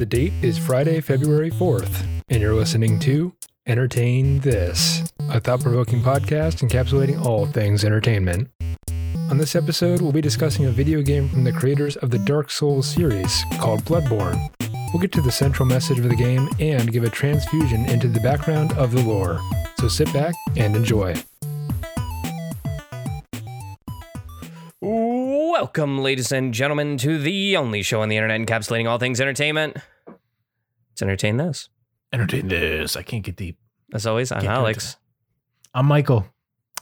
The date is Friday, February 4th, and you're listening to Entertain This, a thought provoking podcast encapsulating all things entertainment. On this episode, we'll be discussing a video game from the creators of the Dark Souls series called Bloodborne. We'll get to the central message of the game and give a transfusion into the background of the lore. So sit back and enjoy. Welcome, ladies and gentlemen, to the only show on the internet encapsulating all things entertainment. Let's entertain this. Entertain this. I can't get deep. As always, I'm Get Alex. I'm Michael.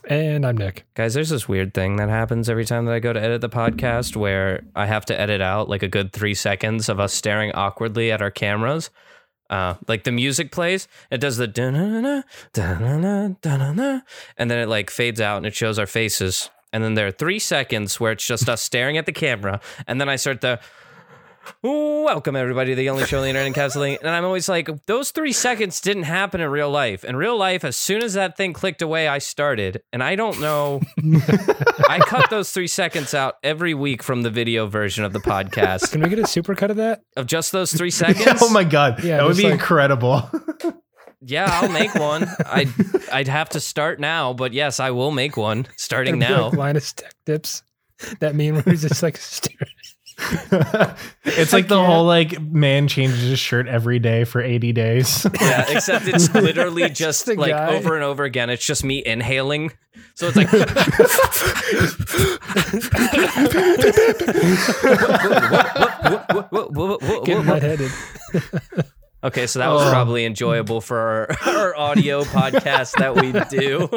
And I'm Nick. Guys, there's this weird thing that happens every time that I go to edit the podcast where I have to edit out like a good three seconds of us staring awkwardly at our cameras. Uh, like the music plays, it does the da-na-na, da-na-na, da-na-na, and then it like fades out and it shows our faces. And then there are three seconds where it's just us staring at the camera, and then I start the welcome everybody to the only show on the internet encapsulating. And I'm always like, those three seconds didn't happen in real life. In real life, as soon as that thing clicked away, I started, and I don't know. I cut those three seconds out every week from the video version of the podcast Can we get a supercut of that? of just those three seconds. oh my god. Yeah, that would be like- incredible. Yeah, I'll make one. I'd I'd have to start now, but yes, I will make one starting It'd now. Like Linus Tech Tips. That meme where he's just like staring. it's like the can't. whole like man changes his shirt every day for 80 days. Yeah, except it's literally just the like guy. over and over again. It's just me inhaling. So it's like Getting lightheaded. Okay, so that was Oh. probably enjoyable for our, our audio podcast that we do.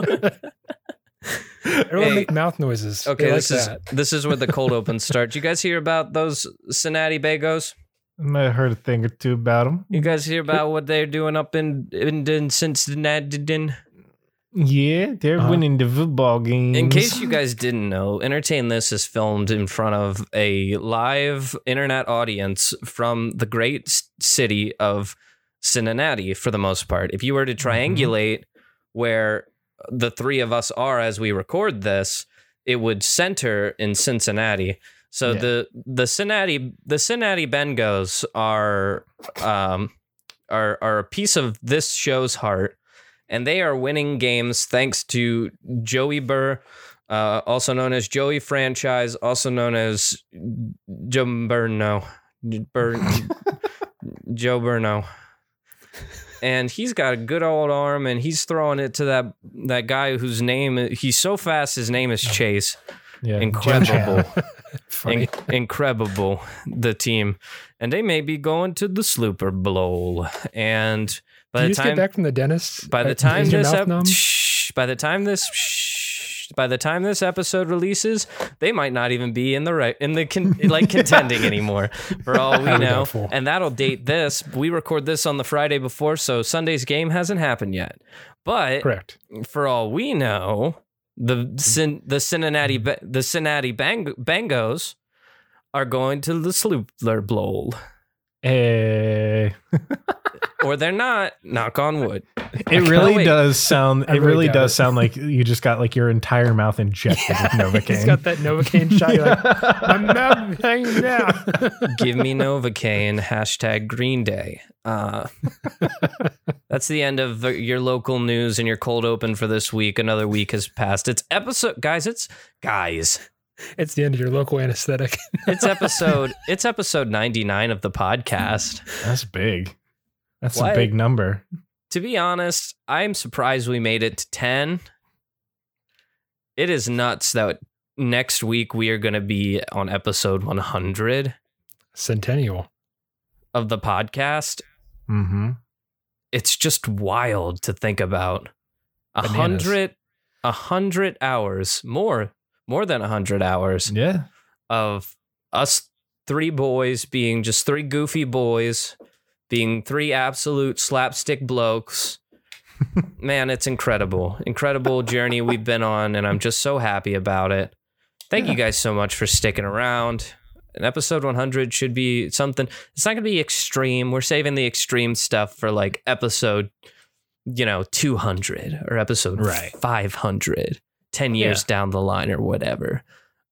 Everyone Hey. make mouth noises. Okay, like this is this is where the cold open starts. You guys hear about those Cincinnati Bagos? I might have heard a thing or two about them. You guys hear about what they're doing up in in, in Cincinnati? Yeah, they're Uh-huh. winning the football games. In case you guys didn't know, Entertain This is filmed in front of a live internet audience from the great city of Cincinnati for the most part. If you were to triangulate where the three of us are as we record this, it would center in Cincinnati. So Yeah. the the Cincinnati the Cincinnati Bengals are um are are a piece of this show's heart and they are winning games thanks to Joey Burr, uh, also known as Joey Franchise, also known as Joe Burno, Bur- Joe Burno. And he's got a good old arm, and he's throwing it to that that guy whose name he's so fast. His name is Chase. yeah, Incredible, In- incredible. The team, and they may be going to the Super Bowl. And by Did you the time get back from the dentist? by the Uh, time this shh, by the time this shh, by the time this episode releases, they might not even be in the right in the con- like contending anymore for all we know. And that'll date this. We record this on the Friday before, so Sunday's game hasn't happened yet. But Correct. for all we know, the Cin- the Cincinnati the Cincinnati Bang- Bangos are going to the Super Bowl, Hey. or they're not. Knock on wood. It really wait. does sound. I It really really does it. sound like you just got like your entire mouth injected with Novocaine. He's got that Novocaine shot. You're like, my mouth hanging down. give me Novocaine, hashtag Green Day. Uh, that's the end of the, your local news and your cold open for this week. Another week has passed. It's episode, guys. It's guys. It's the end of your local anesthetic. It's episode. it's episode ninety nine of the podcast. That's big. That's What? a big number. To be honest, I'm surprised we made it to ten. It is nuts that next week we are going to be on episode one hundred Centennial. of the podcast. Mm-hmm. it's just wild to think about a hundred a hundred hours more more than a hundred hours Yeah. of us three boys being just three goofy boys being three absolute slapstick blokes. Man it's incredible. Incredible journey we've been on and i'm just so happy about it. Thank you guys so much for sticking around. And episode 100 should be something it's not going to be extreme. We're saving the extreme stuff for like episode you know 200 or episode Right. 500 10 years down the line or whatever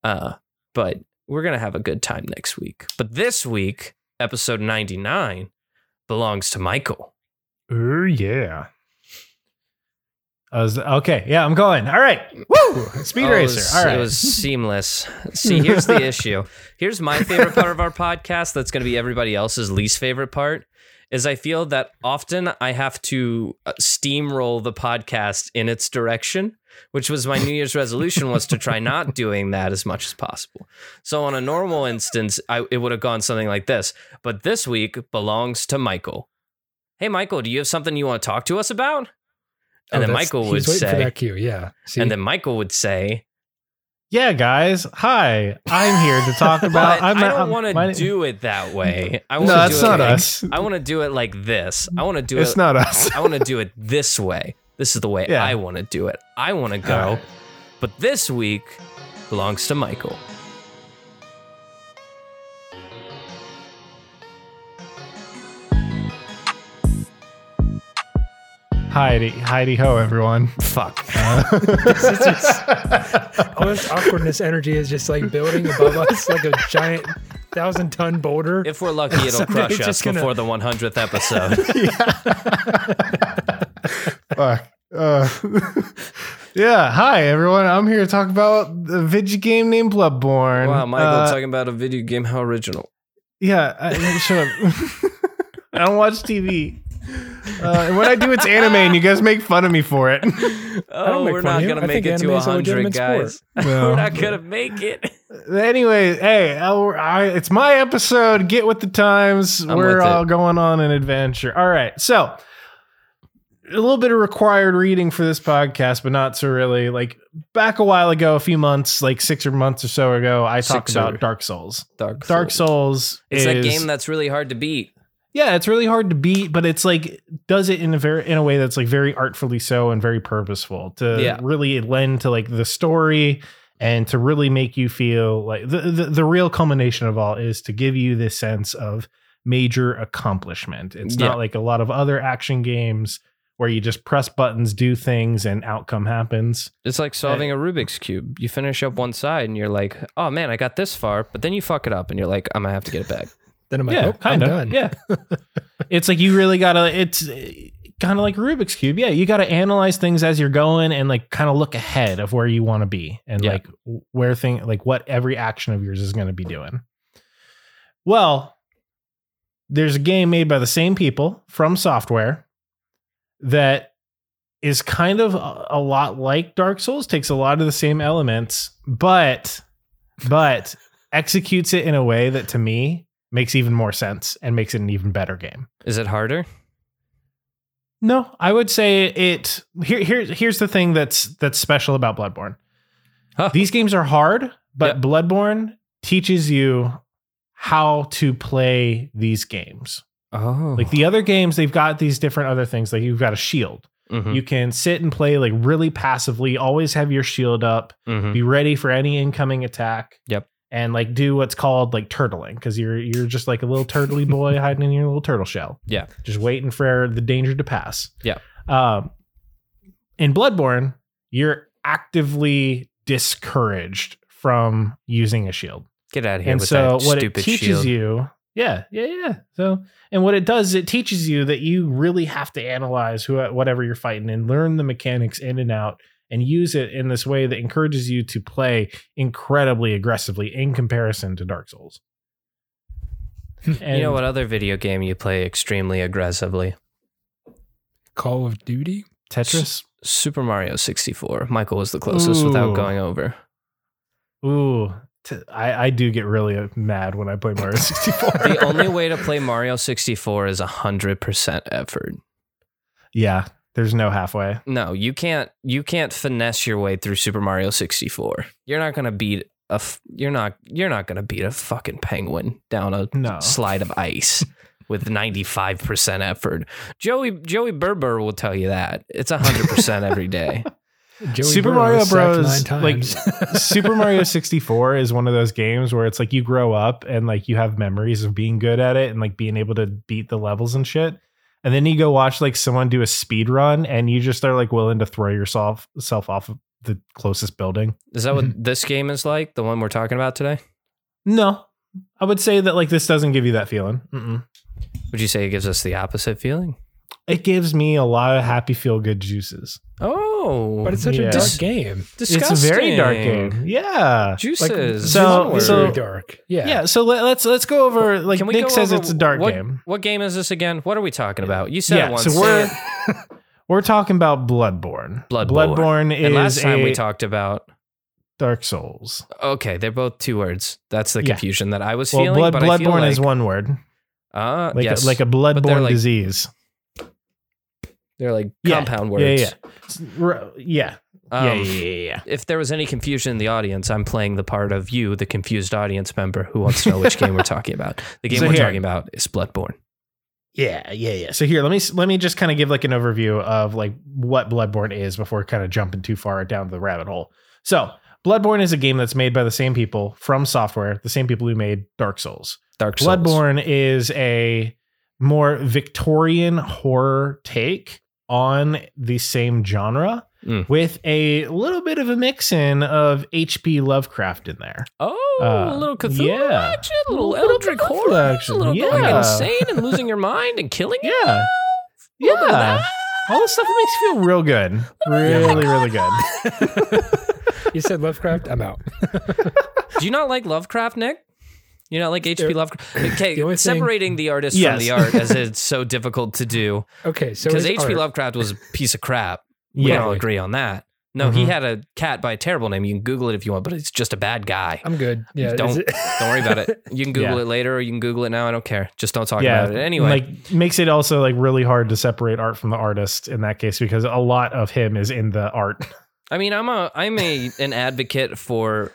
uh but we're going to have a good time next week but this week episode 99 belongs to Michael. Oh, yeah. I was okay. Yeah, I'm going. All right. Woo! Speed Oh, racer. was- All right. It was seamless. See, here's the issue. Here's my favorite part of our podcast. That's going to be everybody else's least favorite part. Is I feel that often I have to uh, steamroll the podcast in its direction, which was my New Year's resolution was to try not doing that as much as possible. So on a normal instance, I, it would have gone something like this. But this week belongs to Michael. Hey, Michael, do you have something you want to talk to us about? And Oh, then Michael would waiting for say, that cue. Yeah. See, and then Michael would say, yeah, guys. Hi. I'm here to talk about. I'm, I don't want to do it that way. I No, that's not like, us. I want to do it like this. I want to do It's it. not us. I want to do it this way. This is the way Yeah. I want to do it. I want to go. Right. But this week belongs to Michael. Heidi, Heidi ho, everyone. Fuck. all this awkwardness energy is just like building above us like a giant thousand ton boulder. If we're lucky, it'll Someday crush us gonna- before the 100th episode. Fuck. Uh, yeah. Hi, everyone. I'm here to talk about the video game named Bloodborne. wow, Michael Uh, talking about a video game. How original. Yeah, I, I- shut up. I don't watch TV. Uh, and when I do, it's anime, and you guys make fun of me for it. Oh, we're not gonna make it to a 100, guys. sport. we're not going to make it. anyway, hey, I'll- I, it's my episode. Get with the times. I'm We're with it. all going on an adventure. All right, so a little bit of required reading for this podcast, but not so really. Like back a while ago, a few months, like six or months or so ago, I talked Sixer. about Dark Souls. Dark Souls. Dark Souls. Souls It's is that game that's really hard to beat. Yeah, it's really hard to beat, but it's like does it in a very in a way that's like very artfully so and very purposeful to Yeah. really lend to like the story and to really make you feel like the, the the real culmination of all is to give you this sense of major accomplishment. It's Yeah. not like a lot of other action games where you just press buttons, do things, and outcome happens. It's like eh, solving a Rubik's cube. You finish up one side and you're like, oh man, I got this far, but then you fuck it up and you're like, I'm gonna have to get it back. Then I'm like, yeah, oh, kind I'm of. done. Yeah, it's like you really gotta. It's kind of like Rubik's cube. Yeah, you gotta analyze things as you're going and like kind of look ahead of where you want to be and Yeah. like where thing like what every action of yours is going to be doing. Well, there's a game made by the same people from software that is kind of a, a lot like Dark Souls, takes a lot of the same elements, but but executes it in a way that to me makes even more sense and makes it an even better game. Is it harder? No, I would say it here here here's the thing that's that's special about Bloodborne. Huh. These games are hard, but Yep. Bloodborne teaches you how to play these games. Oh. Like the other games, they've got these different other things. Like you've got a shield. Mhm, You can sit and play like really passively, always have your shield up, mhm. be ready for any incoming attack. Yep. And like do what's called like turtling because you're you're just like a little turtley boy hiding in your little turtle shell. Yeah. Just waiting for the danger to pass. Yeah. Um, in Bloodborne, you're actively discouraged from using a shield. Get out of here and with so that what it teaches shield. you yeah yeah yeah so and what it does it teaches you that you really have to analyze who whatever you're fighting and learn the mechanics in and out and use it in this way that encourages you to play incredibly aggressively in comparison to dark souls and you know what other video game you play extremely aggressively? Call of Duty. tetris Super Mario 64. Michael was the closest without going over. ooh I do get really uh, mad when I play Mario 64. The only way to play Mario 64 is 100% effort. yeah, there's no halfway. No, you can't you can't finesse your way through Super Mario 64. You're not going to beat a f- you're not you're not going to beat a fucking penguin down a No. slide of ice with 95% effort. Joey Joey Berber will tell you that. It's 100% every day. Joey Super Burrow Mario Bros. Like. Super Mario 64 is one of those games where it's like you grow up and like you have memories of being good at it and like being able to beat the levels and shit. And then you go watch like someone do a speed run and you just are like willing to throw yourself self off of the closest building. Is that what mm-hmm. this game is like? The one we're talking about today? No, I would say that like this doesn't give you that feeling. Mm-mm. Would you say it gives us the opposite feeling? It gives me a lot of happy feel good juices. Oh, But it's such Yeah. a dark game. disgusting. It's a very dark game. Yeah. Juices. so- Onward. so- very dark. Yeah. Yeah. So let, let's let's go over like Can we Nick go says it's a dark what, game. What game is this again? What are we talking about? You said Yeah. it once. So we're we're talking about Bloodborne. Bloodborne. Bloodborne is and last time a we talked about. Dark Souls. Okay, they're both two words. That's the Yeah. confusion that I was Well, feeling. blood, but I feel Bloodborne like, is one word, uh, like yes, a, like a bloodborne like- disease. They're like Yeah. compound Yeah, words. yeah, r- yeah, Um, yeah, yeah, yeah, yeah. If there was any confusion in the audience, I'm playing the part of you, the confused audience member who wants to know which game we're talking about. The game So we're here- talking about is Bloodborne. Yeah, yeah, yeah. So here, let me let me just kind of give like an overview of like what Bloodborne is before kind of jumping too far down the rabbit hole. So, Bloodborne is a game that's made by the same people from software, the same people who made Dark Souls. Dark Souls. Bloodborne is a more Victorian horror take on the same genre Mm. with a little bit of a mix in of H.P. Lovecraft in there. Oh, Uh, a little Cthulhu yeah. action, a little, Little Eldritch Cthulhu horror action, a little going insane and losing your mind and killing you. Yeah. little Yeah. All this stuff that makes you feel real good. Really, really good. you said Lovecraft. I'm out. Do you not like Lovecraft, Nick? You know, like H.P. Lovecraft? Okay, The only thing- separating the artist Yes. from the art as it's so difficult to do Okay, so because H.P. Lovecraft was a piece of crap. We Yeah. all agree on that. No, he Mhm. had a cat by a terrible name. You can Google it if you want, but it's just a bad guy. I'm good. Yeah. Don't- Don't worry about it. You can Google Yeah. it later or you can Google it now. I don't care. Just don't talk yeah. about it. Anyway, like makes it also like really hard to separate art from the artist in that case because a lot of him is in the art. I mean, I'm a I'm a an advocate for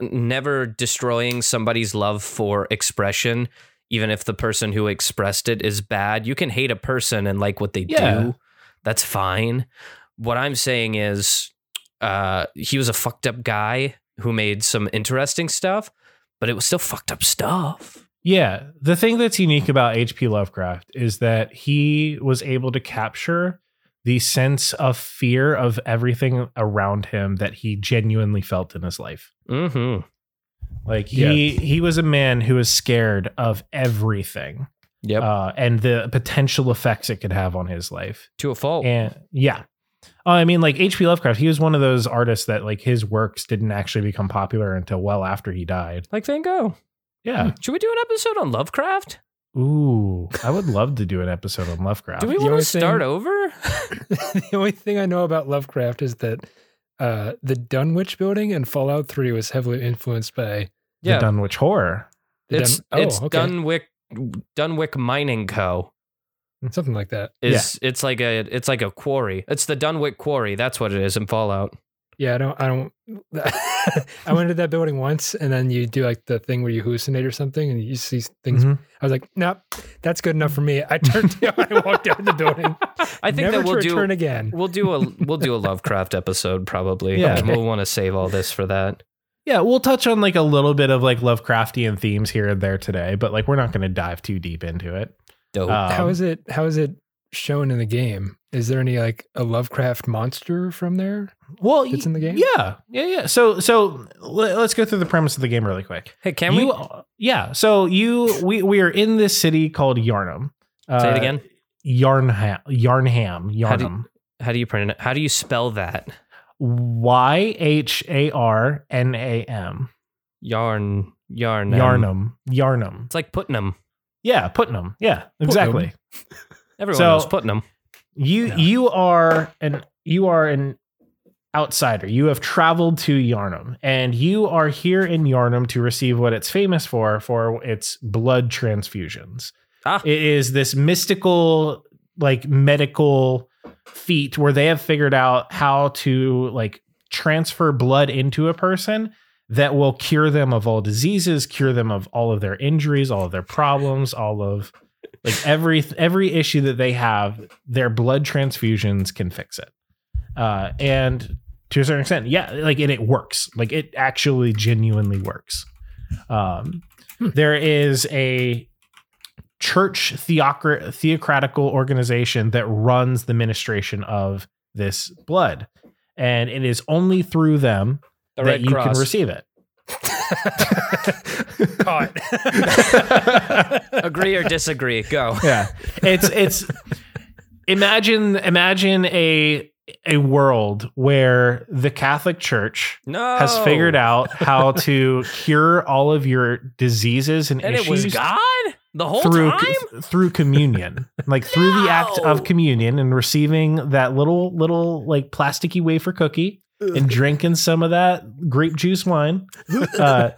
never destroying somebody's love for expression, even if the person who expressed it is bad. You can hate a person and like what they Yeah. do. That's fine. What I'm saying is, uh, he was a fucked up guy who made some interesting stuff, but it was still fucked up stuff. Yeah. The thing that's unique about H.P. Lovecraft is that he was able to capture the sense of fear of everything around him that he genuinely felt in his life. Mm-hmm. Like he he was a man who was scared of everything Yep. uh, and the potential effects it could have on his life. to a fault. And yeah. Oh, I mean, like H.P. Lovecraft, he was one of those artists that like his works didn't actually become popular until well after he died. like Van Gogh. Yeah. Should we do an episode on Lovecraft? Ooh, I would love to do an episode on Lovecraft. Do we want to start thing- over? the only thing I know about Lovecraft is that uh, the Dunwich building in Fallout 3 was heavily influenced by the Dunwich Horror. the It's Dun- oh, it's okay. Dunwick Dunwick Mining Co. something like that. Is it's like a it's like a quarry. It's the Dunwick Quarry. That's what it is in Fallout. Yeah, I don't. I don't. I went into that building once, and then you do like the thing where you hallucinate or something, and you see things. Mhm. I was like, nope, that's good enough for me. I turned down. I walked out of the building. I think Never that we'll to do return again. we'll do a we'll do a Lovecraft episode probably. Yeah. And we'll want to save all this for that. Yeah, we'll touch on like a little bit of like Lovecraftian themes here and there today, but like we're not going to dive too deep into it. Dope. Um, how is it? How is it shown in the game? Is there any like a Lovecraft monster from there? Well, It's in the game? Yeah, yeah, yeah. So, so let, us go through the premise of the game really quick. hey, can you, we Yeah. So you, we, we are in this city called Yharnam. Uh, say it again? Yharnam. Yharnam. How do- How do you pronounce it? How do you spell that? Y H A R N A M. Yarn yarn Yharnam. Yharnam. It's like Putnam. Yeah, Putnam. Yeah, exactly. Everyone So- knows Putnam. You Yeah. you are an you are an outsider. You have traveled to Yharnam, and you are here in Yharnam to receive what it's famous for for its blood transfusions. Ah. It is this mystical, like medical feat where they have figured out how to like transfer blood into a person that will cure them of all diseases, cure them of all of their injuries, all of their problems, all of like every every issue that they have, their blood transfusions can fix it. Uh, and to a certain extent, yeah, like and it works. Like it actually genuinely works. Um, there is a church theocra- theocratical organization that runs the ministration of this blood, and it is only through them The that Red you Cross. can receive it. Caught. Agree or disagree? Go. yeah it's it's imagine imagine a a world where the catholic church No. has figured out how to cure all of your diseases and, and it issues was God the whole through time. through communion like through the act of communion and receiving that little little like plasticky wafer cookie and drinking some of that grape juice wine uh,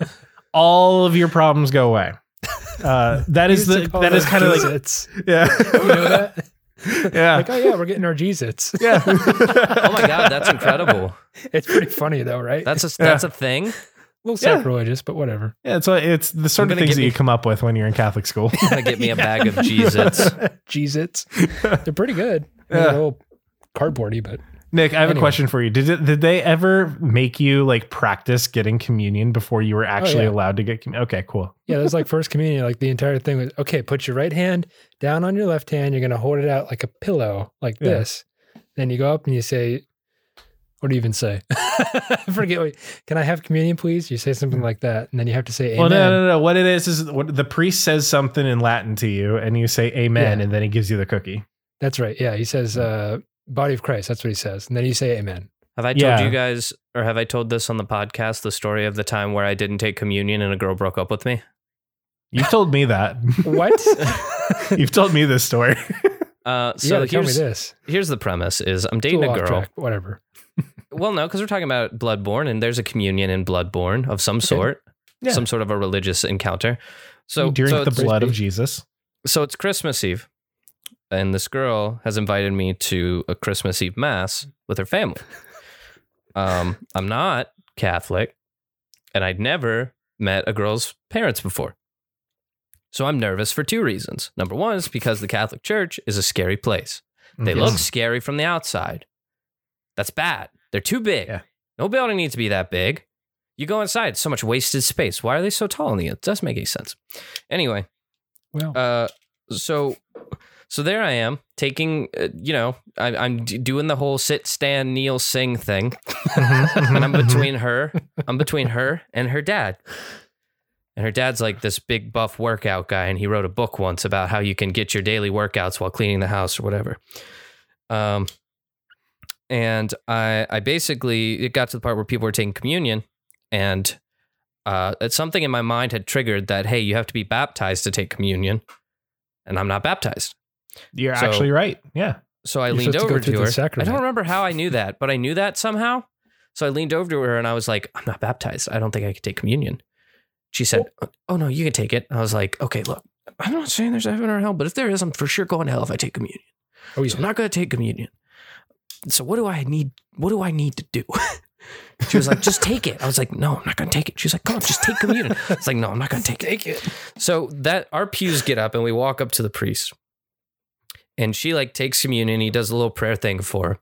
all of your problems go away uh, that is the that is kind of like Jesus. yeah you know that? yeah Like, oh yeah, we're getting our Jesus. yeah Oh my God, that's incredible. It's pretty funny though, right? That's a that's a thing. a little Yeah. sacrilegious, but whatever. Yeah, it's it's the sort of things that me- you come up with when you're in Catholic school. Gonna get me a bag of Jesus. Jesus. They're pretty good. Yeah. They're a little cardboardy, but Nick, I have a question for you. Did it, did they ever make you like practice getting communion before you were actually yeah. allowed to get communion? Okay, cool. yeah, that's like first communion. Like the entire thing was okay. Put your right hand down on your left hand. You're gonna hold it out like a pillow, like Yeah. this. Then you go up and you say, "What do you even say?" I forget. What, Can I have communion, please? You say something like that, and then you have to say, "Amen." Well, no, no, no. What it is is what the priest says something in Latin to you, and you say Amen, Yeah. and then he gives you the cookie. That's right. Yeah, he says, uh, "Body of Christ." That's what he says, and then you say, "Amen." Have I told Yeah. you guys, or have I told this on the podcast, the story of the time where I didn't take communion and a girl broke up with me? You've told me that. What? You've told me this story. Uh, so gotta tell me here's, this. here's the premise: is I'm dating a girl. track, Whatever. Well, no, because we're talking about Bloodborne, and there's a communion in Bloodborne of some sort, Yeah. some sort of a religious encounter. So, you drink so, the blood of Jesus. so it's Christmas Eve, and this girl has invited me to a Christmas Eve mass with her family. Um, I'm not Catholic, and I'd never met a girl's parents before. So I'm nervous for two reasons. Number one is because the Catholic Church is a scary place. They Yes. look scary from the outside. That's bad. They're too big. Yeah. No building needs to be that big. You go inside, so much wasted space. Why are they so tall in the? It doesn't make any sense. Anyway, Well, uh, so so there I am taking. Uh, you know, I, I'm d- doing the whole sit, stand, kneel, sing thing, Mhm, and I'm mhm, between her. I'm between her and her dad. And her dad's like this big buff workout guy, and he wrote a book once about how you can get your daily workouts while cleaning the house or whatever. Um, and I, I basically it got to the part where people were taking communion, and uh, it's something in my mind had triggered that hey, you have to be baptized to take communion, and I'm not baptized. You're So- actually right. Yeah. So I You're leaned to over to the her. I don't remember how I knew that, but I knew that somehow. So I leaned over to her and I was like, I'm not baptized. I don't think I could take communion. She said, Oh, oh no, you can take it. I was like, Okay, look, I'm not saying there's heaven or hell, but if there is, I'm for sure going to hell if I take communion. oh So I'm not going to take communion. So what do I need? What do I need to do? She was like, just take it. I was like, no, I'm not going to take it. She was like, come on, just take communion. It's like, no, I'm not going to take it. Take it. So that our pews get up and we walk up to the priest. And she like takes communion. He does a little prayer thing for her.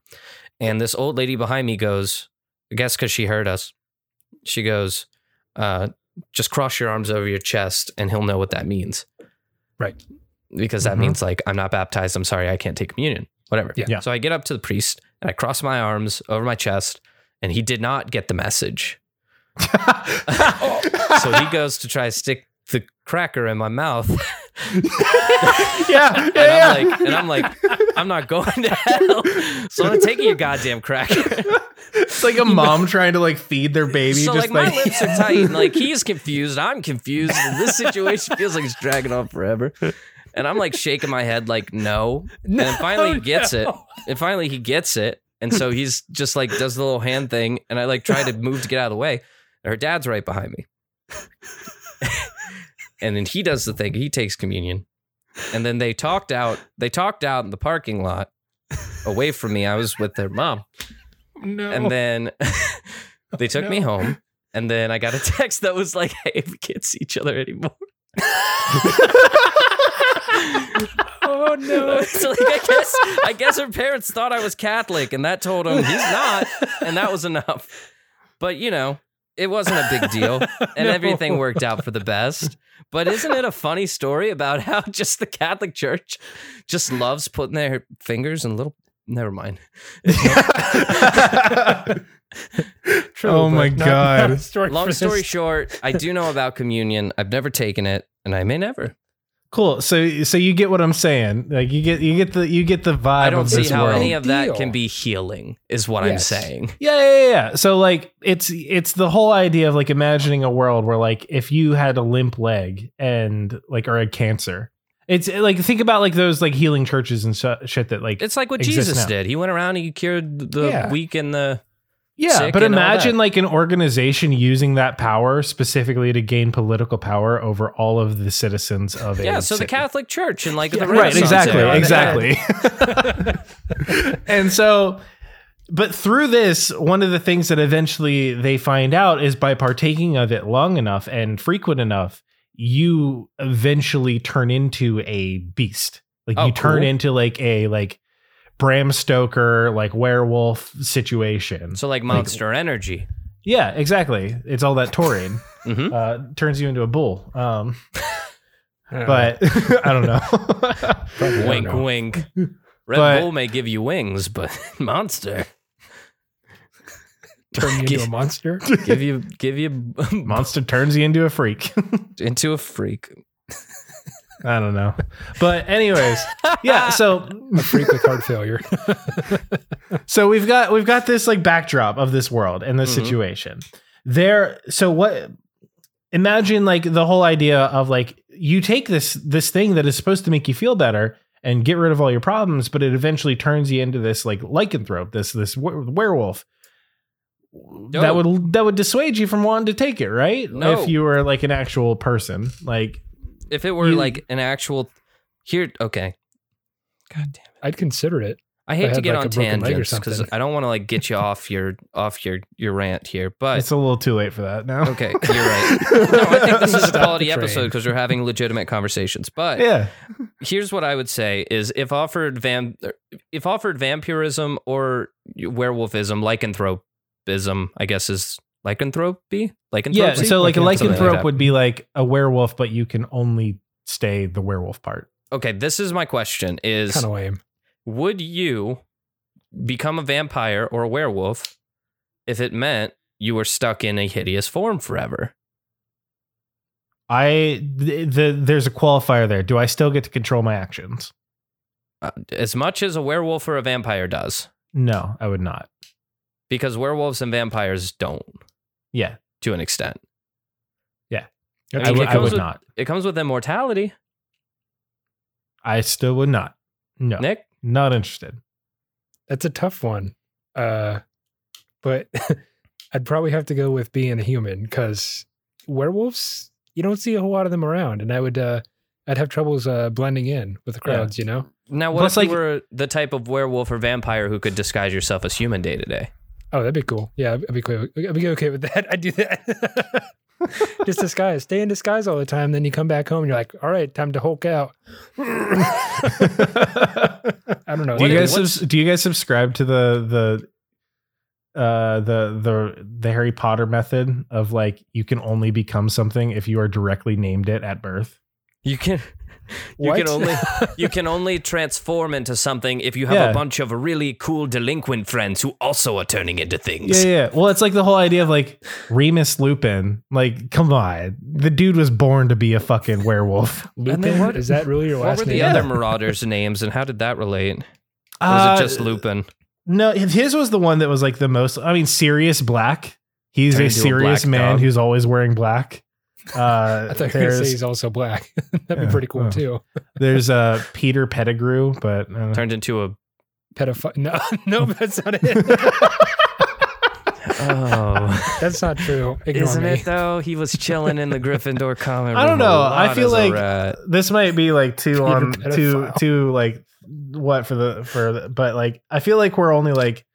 And this old lady behind me goes, I guess because she heard us, she goes, uh, just cross your arms over your chest and he'll know what that means. Right. Because that Mhm. means like, I'm not baptized. I'm sorry, I can't take communion. Whatever. Yeah. Yeah. So I get up to the priest and I cross my arms over my chest and he did not get the message. So he goes to try to stick the cracker in my mouth. yeah, And yeah, I'm like, and I'm like, I'm not going to hell. So I'm taking your goddamn cracker. it's like a mom trying to like feed their baby. so just like, like, my lips are tight, and like he's confused, I'm confused, and this situation feels like it's dragging on forever. And I'm like shaking my head, like no. And then finally he gets it. And finally he gets it, and so he's just like does the little hand thing, and I like try to move to get out of the way. And her dad's right behind me, and then he does the thing. He takes communion, and then they talked out. They talked out in the parking lot, away from me. I was with their mom. No. And then they took me home. And then I got a text that was like, hey, we can't see each other anymore. oh no. so like, I guess I guess her parents thought I was Catholic, and that told him he's not, and that was enough. But you know, it wasn't a big deal, and No. everything worked out for the best. But isn't it a funny story about how just the Catholic Church just loves putting their fingers in little? Never mind. True, Oh my not- God. not story Long story this. short, I do know about communion. I've never taken it, and I may never. Cool. So so you get what I'm saying. Like you get you get the you get the vibe I don't of see this how world. any of that Deal. can be healing. Is what I'm saying. Yeah, yeah, yeah, yeah. So like it's it's the whole idea of like imagining a world where like if you had a limp leg and like or had cancer. It's like think about like those like healing churches and sh- shit that like It's like what Jesus now. did. He went around and he cured the Yeah. weak and the. Yeah, but imagine like an organization using that power specifically to gain political power over all of the citizens of a Yeah, so the. Catholic Church and like Yeah, the right exactly exactly. And so but through this one of the things that eventually they find out is by partaking of it long enough and frequent enough you eventually turn into a beast. Like Oh, you turn cool. into like a like bram stoker like werewolf situation So like Monster Energy. yeah exactly it's all that taurine hmm uh turns you into a bull um but i don't know probably don't Wink, know. wink. Red But- Bull may give you wings, but Monster turn you into a monster. give you give you monster turns you into a freak into a freak. I don't know. But anyways, yeah, so A freak with heart failure. so we've got we've got this like backdrop of this world and this Mhm. situation. There so what imagine like the whole idea of like you take this this thing that is supposed to make you feel better and get rid of all your problems, but it eventually turns you into this like lycanthrope, this this were- werewolf. That would that would dissuade you from wanting to take it, right? No. If you were like an actual person, like If it were You- like an actual here, okay. God damn it. I'd consider it. I I hate to get like, on a broken leg or tangents because. I don't want to like get you off your off your your rant here, but it's a little too late for that now. okay, you're right. No, I think this is a quality episode because we're having legitimate conversations. But yeah. here's what I would say: is if offered vam, if offered vampirism or werewolfism, lycanthropism, I guess is lycanthropy, lycanthropy. Yeah, so like a like lycanthrope would be like a werewolf, but you can only stay the werewolf part. okay. This is my question: is Kind of lame. would you become a vampire or a werewolf if it meant you were stuck in a hideous form forever? I the, the there's a qualifier there. Do I still get to control my actions? Uh, as much as a werewolf or a vampire does, No, I would not. because werewolves and vampires don't Yeah, to an extent. That's I mean, would, it I would with- not. It comes with immortality. I still would not. No, Nick, not interested. That's a tough one. Uh, but I'd probably have to go with being a human because werewolves, you don't see a whole lot of them around, and I would, uh, I'd have troubles uh, blending in with the Yeah. crowds. You know? now what Plus, if like- you were the type of werewolf or vampire who could disguise yourself as human day to day? Oh, that'd be cool. Yeah, I'd be cool. I'd be okay with that. I'd do that. Just disguise. Stay in disguise all the time. Then you come back home and you're like, all right, time to Hulk out. I don't know. do you guys what's- subs- do you guys subscribe to the the uh the the the Harry Potter method of like you can only become something if you are directly named it at birth? You can you What? can only you can only transform into something if you have Yeah. a bunch of really cool delinquent friends who also are turning into things. Yeah, yeah. Well, it's like the whole idea of like Remus Lupin. Like, come on, the dude was born to be a fucking werewolf. And then Lupin? what- Is that really your last name? What were the name? other marauders' names and how did that relate? Or Uh, was it just Lupin? No, his was the one that was like the most. I mean, Sirius Black. He's Turned a into a serious man dog. who's always wearing black. Uh, I thought you were going to say he's also black. That'd Yeah, be pretty cool oh. too. there's uh, Peter Pettigrew, but uh, Turned into a Pedophile. No, no, that's not it. oh, that's not true. Ignore isn't me. it though? He was chilling in the Gryffindor common room. I don't know. I feel like rat. this might be like too Peter on too too like what for the for the, but like I feel like we're only like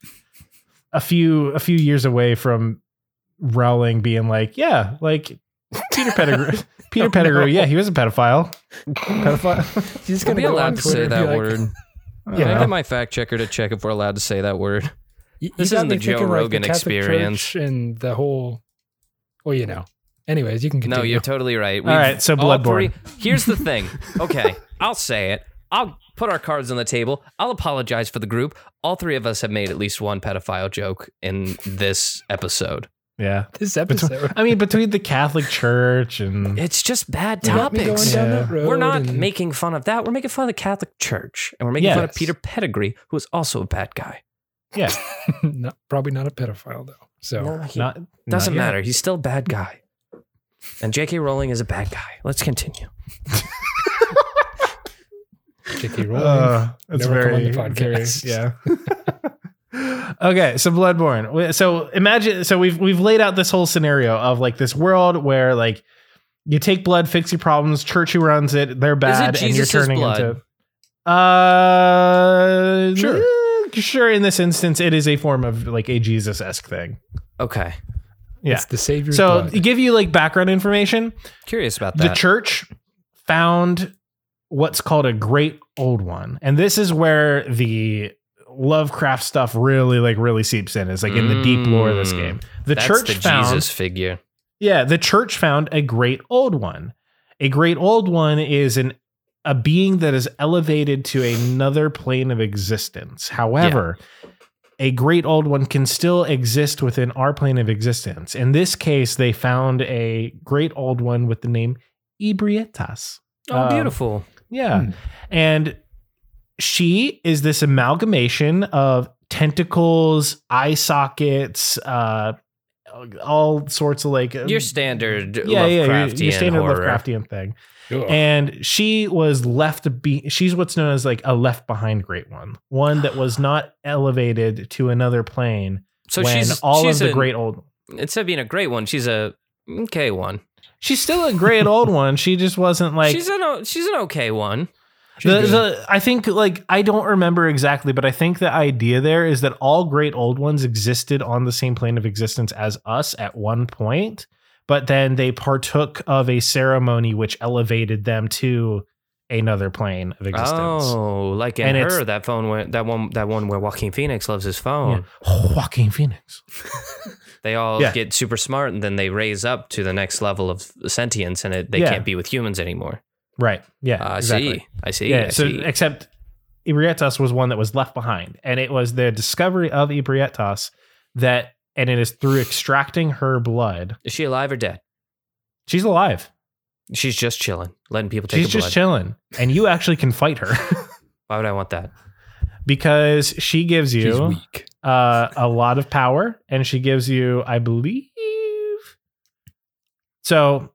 a few a few years away from Rowling being like yeah like Peter Pettigrew Peter Oh, Pettigrew no. yeah he was a pedophile pedophile He's just Are going we to go on allowed to say that like, word? I Can I don't get my fact checker to check if we're allowed to say that word? You- This you isn't the Joe thinking, like, Rogan experience. And the whole. Well, you know. Anyways, you can continue. No, you're totally right. All right, so Bloodborne. three- Here's the thing. Okay, I'll say it. I'll put our cards on the table. I'll apologize for the group. All three of us have made at least one pedophile joke in this episode. Yeah. This episode. I mean, between the Catholic Church and It's just bad You got me going topics. down Yeah. We're not and- making fun of that. We're making fun of the Catholic Church, and we're making fun of Peter Pettigrew, who is also a bad guy. yeah, not, probably not a pedophile though. So No, he not doesn't not matter. He's still a bad guy. And J.K. Rowling is a bad guy. Let's continue. J.K. Rowling. Uh, that's Never come on the podcast. very- yeah. Okay, so Bloodborne. We- So imagine. So we've we've laid out this whole scenario of like this world where like you take blood, fix your problems. Church who runs it, they're bad, and you're turning blood? into. Uh, Sure. eh, sure. In this instance, it is a form of like a Jesus esque thing. Okay. Yeah. It's the Savior's So blood. give you like background information, Curious about that. the church found what's called a great old one and this is where the lovecraft stuff really like really seeps in It's like in the deep lore of this Mm. game the That's church the found Jesus figure. yeah the church found a great old one a great old one is an a being that is elevated to another plane of existence however a great old one can still exist within our plane of existence in this case they found a great old one with the name Ebrietas. Oh, Um, beautiful. Yeah. Hmm. And she is this amalgamation of tentacles, eye sockets, uh, all sorts of like Your standard yeah, yeah, your, your standard horror. Lovecraftian thing. Ugh. And she was left be she's what's known as like a left behind great one, one that was not elevated to another plane So when she's all she's of the a- great old Instead of being a great one, she's a okay one. She's still a great old one. She just wasn't like she's an she's an okay one. The, the I think like I don't remember exactly, but I think the idea there is that all great old ones existed on the same plane of existence as us at one point, but then they partook of a ceremony which elevated them to another plane of existence. Oh, like in And her that phone went that one that one where Joaquin Phoenix loves his phone. Yeah. Joaquin Phoenix. They all Yeah. get super smart and then they raise up to the next level of sentience and it, they Yeah. can't be with humans anymore. Right. Yeah. I exactly. see. I see. Yeah. I so see. except Ebrietas was one that was left behind, and it was the discovery of Ebrietas that, and it is through extracting her blood. Is she alive or dead? She's alive. She's just chilling, letting people take She's her just blood. chilling, and you actually can fight her Why would I want that? because she gives you weak. uh, a lot of power, and she gives you, I believe. So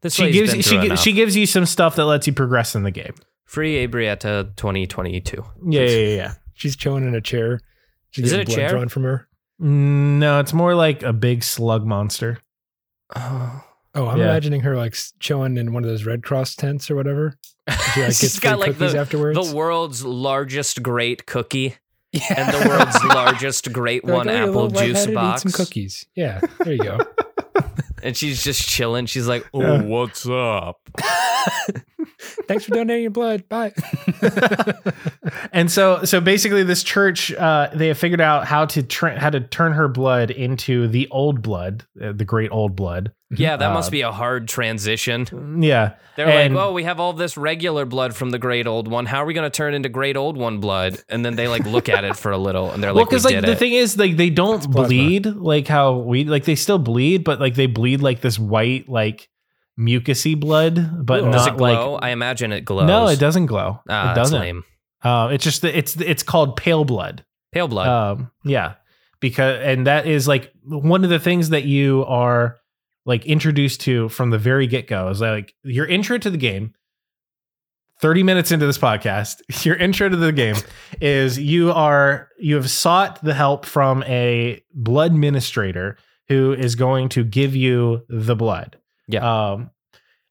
This she gives been she gi- enough. she gives you some stuff that lets you progress in the game. Free Ebrietas 2022. Yeah, yeah, yeah. yeah. She's chilling in a chair. She's Is it getting a blood chair? drawn from her. Mm, no, it's more like a big slug monster. Oh. Oh, I'm Yeah. imagining her like s- chilling in one of those Red Cross tents or whatever. She like She's gets got free like cookies the, afterwards. the world's largest great cookie yeah. and the world's largest great They're like, one "Oh, you're a apple little juice lightheaded, box. Eat some cookies. Yeah, there you go. And she's just chilling. She's like, "Oh, Yeah. what's up?" Thanks for donating your blood. Bye. and so so basically this church uh they have figured out how to tra- how to turn her blood into the old blood uh, the great old blood Yeah, that must Uh, be a hard transition. yeah They're and- like, "Oh, we have all this regular blood from the great old one. How are we going to turn into great old one blood?" And then they like look at it for a little, and they're well like, "We because like did the it." thing is like they don't It's plasma. bleed like how we like they still bleed but like they bleed like this white like mucusy blood but. Does not it glow? like I imagine it glows. no it doesn't glow Ah, it that's doesn't lame. uh, it's just it's it's called pale blood Pale blood. Um, yeah, because and that is like one of the things that you are like introduced to from the very get go is like your intro to the game. 30 minutes into this podcast, your intro to the game is you are you have sought the help from a blood administrator who is going to give you the blood. Yeah. Um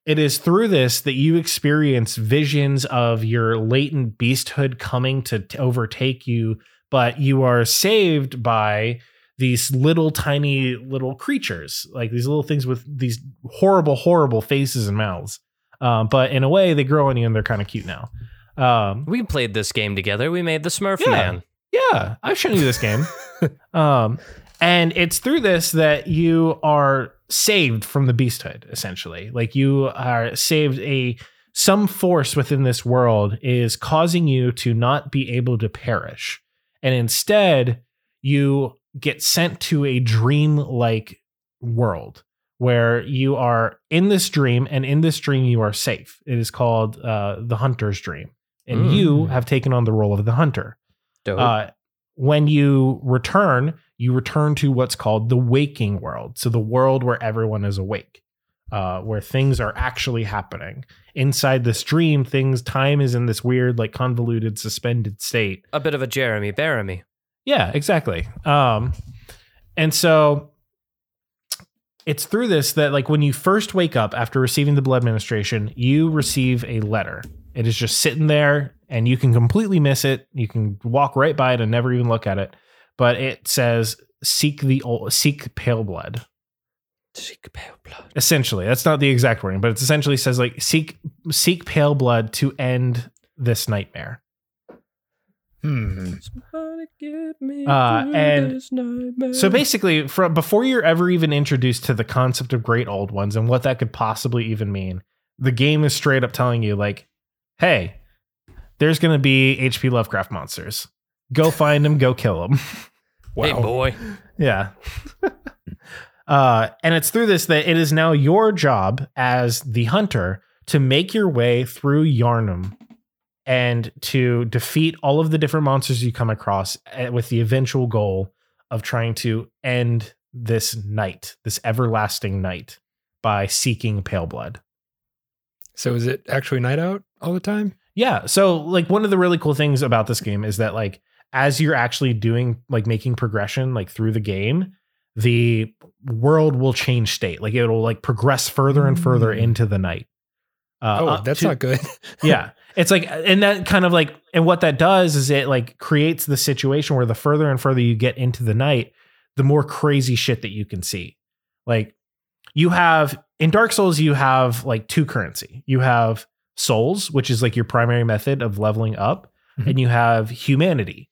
it is through this that you experience visions of your latent beasthood coming to t- overtake you, but you are saved by these little tiny little creatures, like these little things with these horrible, horrible faces and mouths. Um, but in a way, they grow on you and they're kind of cute now. Um, we played this game together. We made the Smurf Yeah. Man. yeah, I've shown you this game. um, and it's through this that you are saved from the beasthood, essentially. Like you are saved a some force within this world is causing you to not be able to perish. And instead, you get sent to a dream like world where you are in this dream, and in this dream, you are safe. It is called uh, the hunter's dream. And Mm. you have taken on the role of the hunter. Uh, when you return, you return to what's called the waking world. So the world where everyone is awake, uh, where things are actually happening. Inside this dream, things time is in this weird, like convoluted, suspended state. a bit of a Jeremy Bearimy. Yeah, exactly. Um, and so it's through this that, like, when you first wake up after receiving the blood administration, you receive a letter. It is just sitting there, and you can completely miss it. You can walk right by it and never even look at it. But it says, "Seek the ol- seek pale blood." Seek pale blood. Essentially, that's not the exact wording, but it essentially says like seek seek pale blood to end this nightmare. Hmm. Somebody get me Uh, and. So basically, from before you're ever even introduced to the concept of great old ones and what that could possibly even mean, the game is straight up telling you, like, hey, there's going to be HP Lovecraft monsters. Go find them, go kill them. Wow. hey boy, yeah. uh, and it's through this that it is now your job as the hunter to make your way through Yharnam and to defeat all of the different monsters you come across eh, with the eventual goal of trying to end this night, this everlasting night, by seeking pale blood. So is it actually night out all the time? Yeah. So like one of the really cool things about this game is that like as you're actually doing like making progression like through the game, the world will change state. Like it'll like progress further and further Mm. into the night. Uh, oh, that's to- not good. yeah. It's like and that kind of like and what that does is it like creates the situation where the further and further you get into the night, the more crazy shit that you can see. Like you have in Dark Souls you have like two currency. You have souls, which is like your primary method of leveling up, Mhm. and you have humanity.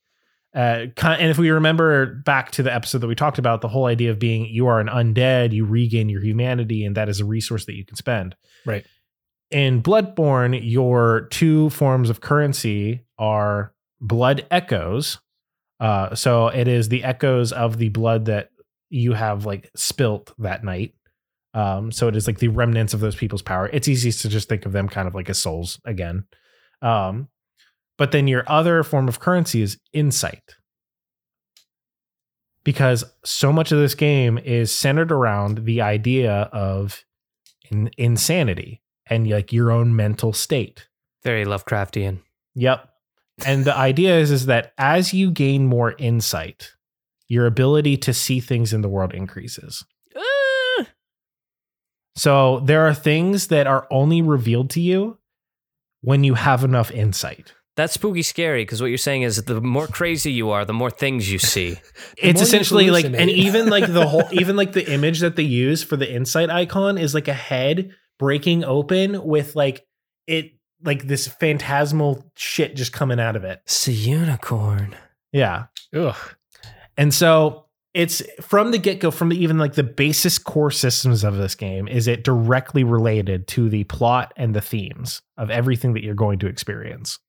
Uh, and if we remember back to the episode that we talked about, the whole idea of being you are an undead, you regain your humanity, and that is a resource that you can spend. Right. In Bloodborne, your two forms of currency are blood echoes. Uh, so it is the echoes of the blood that you have like spilt that night. Um, so it is like the remnants of those people's power. It's easiest to just think of them kind of like as souls again. Um, but then your other form of currency is insight. Because so much of this game is centered around the idea of in- insanity and like your own mental state. very Lovecraftian. Yep. And the idea is is that as you gain more insight, your ability to see things in the world increases. Ah! So there are things that are only revealed to you when you have enough insight. That's spooky scary because what you're saying is that the more crazy you are, the more things you see. It's essentially like and even like the whole even like the image that they use for the insight icon is like a head breaking open with like it like this phantasmal shit just coming out of it. It's a unicorn. Yeah. Ugh. And so it's from the get go, from the, even like the basis core systems of this game, is it directly related to the plot and the themes of everything that you're going to experience?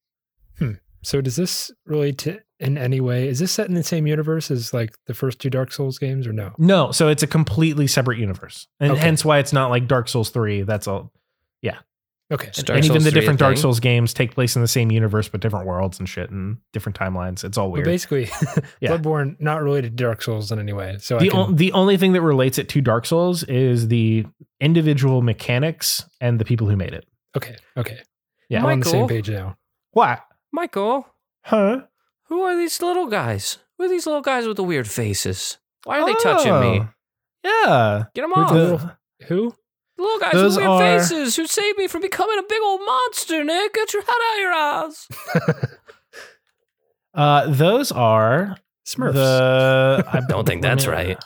So does this relate to in any way? Is this set in the same universe as like the first two Dark Souls games or no? No, so it's a completely separate universe, and Okay. hence why it's not like Dark Souls three. That's all. Yeah. Okay. Is Dark and even the different Dark thing? Souls games take place in the same universe, but different worlds and shit, and different timelines. It's all But weird. basically, Yeah. Bloodborne not related to Dark Souls in any way. So I the, can, o- the only thing that relates it to Dark Souls is the individual mechanics and the people who made it. okay, okay, Yeah. I'm on the same page now. What? Michael, Huh? who are these little guys? Who are these little guys with the weird faces? Why are they touching me? Oh, Yeah. Get them off. the- Who? The little guys Those with weird are- faces who saved me from becoming a big old monster, Nick. Get your head out of your eyes. Uh, those are Smurfs. the. I Don't think that's right.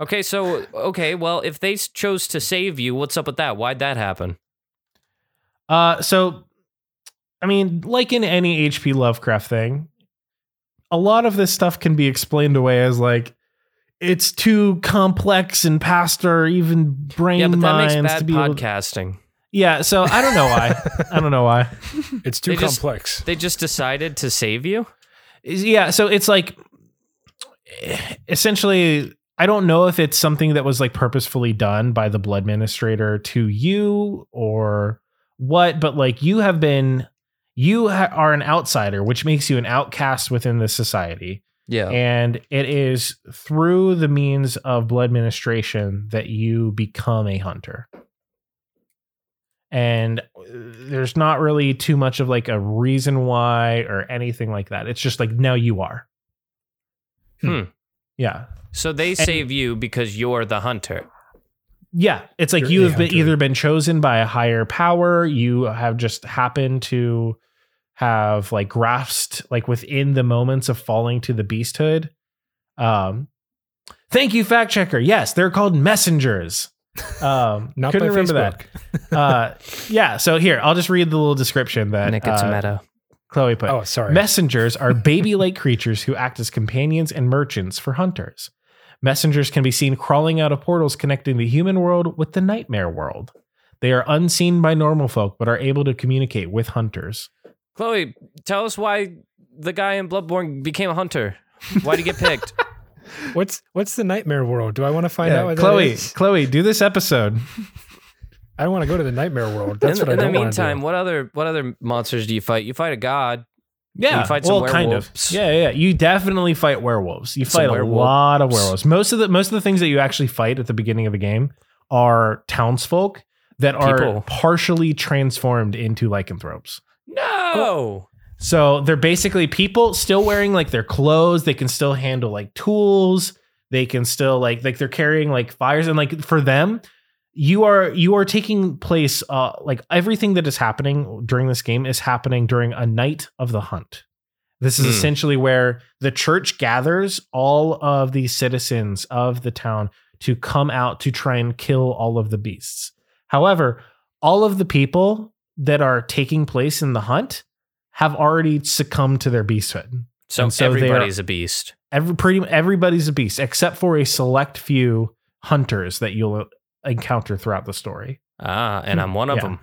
Okay, so okay, well, if they s- chose to save you, what's up with that? Why'd that happen? Uh, so, I mean, like in any HP Lovecraft thing, a lot of this stuff can be explained away as like it's too complex and past our even brain yeah, but that makes minds bad to be able. podcasting. Yeah, so I don't know why. I don't know why. It's too They just- complex. They just decided to save you. Yeah, so it's like essentially I don't know if it's something that was like purposefully done by the blood administrator to you or what, but like you have been you ha- are an outsider, which makes you an outcast within the society. Yeah. And it is through the means of blood administration that you become a hunter. And uh, there's not really too much of like a reason why or anything like that. It's just like now you are. Hmm. Yeah. So they save you because you're the hunter. Yeah, it's like You're you a have been either been chosen by a higher power, you have just happened to have like grasped like within the moments of falling to the beasthood. Um thank you, fact checker. Yes, they're called messengers. Um Not couldn't by remember Facebook. that. Uh yeah, so here, I'll just read the little description that Nick, it's uh, meta. Chloe put. Oh, sorry. Messengers are baby like creatures who act as companions and merchants for hunters. Messengers can be seen crawling out of portals connecting the human world with the nightmare world. They are unseen by normal folk, but are able to communicate with hunters. Chloe, tell us why the guy in Bloodborne became a hunter. Why'd he get picked? What's what's the nightmare world? Do I want to find out what Chloe, that is? Chloe, do this episode. I don't want to go to the nightmare world. That's in what I in the don't want meantime, to what other what other monsters do you fight? You fight a god. Yeah, You fight well, kind of. werewolves. Yeah, yeah. You definitely fight werewolves. You fight a lot of werewolves. Most of the most of the things that you actually fight at the beginning of the game are townsfolk that are People. partially transformed into lycanthropes. No. So they're basically people still wearing like their clothes. They can still handle like tools. They can still like like they're carrying like fires and like for them, you are you are taking place. Uh, like everything that is happening during this game is happening during a night of the hunt. This is Hmm. essentially where the church gathers all of the citizens of the town to come out to try and kill all of the beasts. However, all of the people that are taking place in the hunt have already succumbed to their beasthood. So, And so they are- everybody's a beast. Every pretty everybody's a beast except for a select few hunters that you'll encounter throughout the story. Ah, and I'm one of Yeah. them.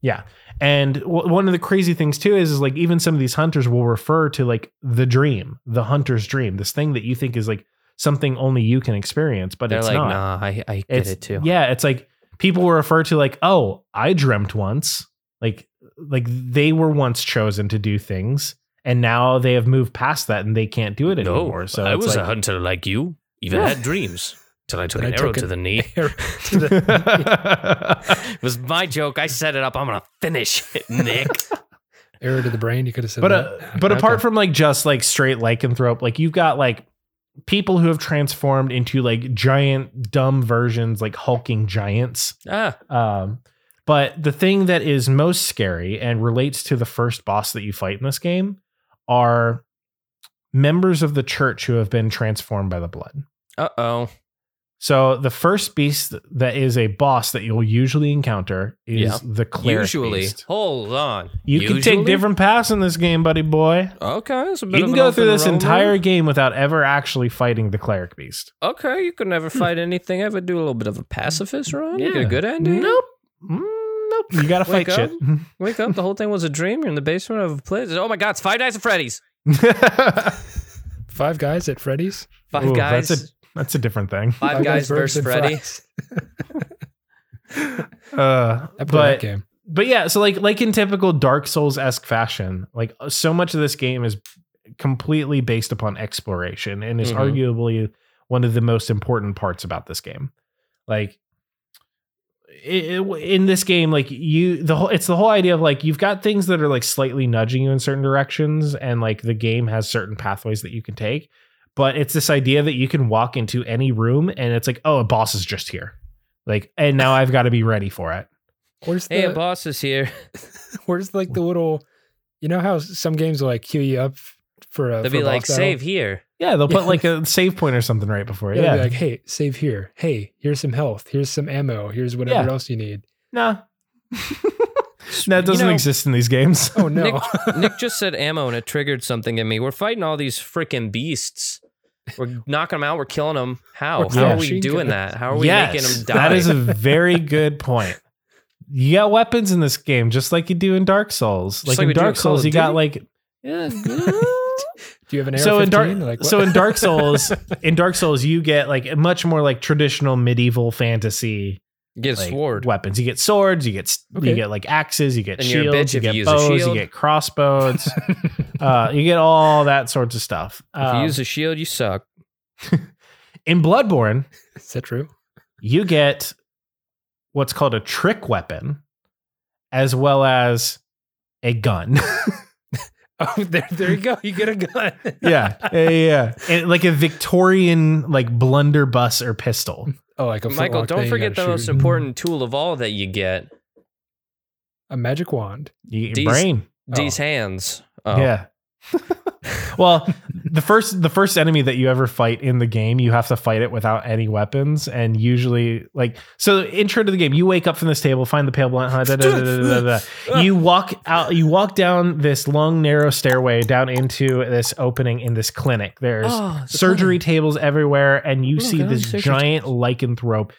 Yeah. And w- one of the crazy things too is, is like even some of these hunters will refer to like the dream, the hunter's dream, this thing that you think is like something only you can experience, but They're it's like, not. nah, I, I get it's it too. yeah, it's like people will refer to like, oh, I dreamt once, like like they were once chosen to do things, and now they have moved past that and they can't do it no, anymore. So I was like, a hunter like you. Even Yeah. had dreams till I took Then an I arrow took to an the knee. to the It was my joke. I set it up. I'm gonna finish it, Nick. arrow to the brain. You could have said but that. uh, but Okay. apart from like just like straight lycanthrope, like you've got like people who have transformed into like giant dumb versions, like hulking giants. ah, Um, but the thing that is most scary and relates to the first boss that you fight in this game are members of the church who have been transformed by the blood. uh oh. So the first beast that is a boss that you'll usually encounter is Yeah. the cleric beast. Usually, beast. hold on. You can take different paths in this game, buddy boy. Okay, it's a bit You can an go through open this road. entire game without ever actually fighting the cleric beast. Okay, you could never fight anything. Ever do a little bit of a pacifist run? You get a good ending. Nope. Mm, nope. You gotta fight Wake shit. Wake up, the whole thing was a dream. You're in the basement of a place. Oh my God, it's Five Nights at Freddy's. Five guys at Freddy's. Five Ooh, guys. That's a that's a different thing. five, guys versus Freddy. Uh, I played that but game. but yeah, so like like in typical Dark Souls esque fashion, like so much of this game is completely based upon exploration and is Mhm. arguably one of the most important parts about this game. Like it, it- in this game, like you the whole it's the whole idea of like you've got things that are like slightly nudging you in certain directions, and like the game has certain pathways that you can take. But it's this idea that you can walk into any room and it's like, oh, a boss is just here. Like, and now I've got to be ready for it. Where's the Hey, a boss is here. where's like the little you know how some games will like queue you up for a They'll for be a like, boss battle? save here. Yeah, they'll put like a save point or something right before it. Yeah, they'll Yeah. be like, hey, save here. Hey, here's some health. Here's some ammo. Here's whatever Yeah. else you need. nah. that doesn't know- exist in these games. Oh no. Nick, Nick just said ammo and it triggered something in me. We're fighting all these freaking beasts. We're knocking them out. We're killing them. How? We're How are we doing gunners. that? How are we making them die? That is a very good point. you got weapons in this game, just like you do in Dark Souls. Like, like in we do in Dark Souls, you got like yeah. Do you have an AR-15? so in Dark Like, so in Dark Souls, in Dark Souls, you get like a much more like traditional medieval fantasy Get a like, sword. weapons. You get swords, you get Okay. you get like axes, you get And shields, you you get a bows, you get crossbows, uh, you get all that sorts of stuff. If you Um, use a shield, you suck. in Bloodborne, Is that true? you get what's called a trick weapon, as well as a gun. Oh, there, there you go. You get a gun. yeah, yeah, yeah, yeah. And like a Victorian like blunderbuss or pistol. Oh, like a Michael, don't thing forget the gotta most important tool of all that you get A magic wand. You get These- brain. these oh. hands. Oh. Yeah. Well, the first the first enemy that you ever fight in the game, you have to fight it without any weapons, and usually like so. Intro to the game, you wake up from this table, find the pale blunt, huh, da, da, da, you walk out, you walk down this long narrow stairway down into this opening in this clinic. There's Oh, surgery clinic. tables everywhere, and you Look, see I this giant lycanthrope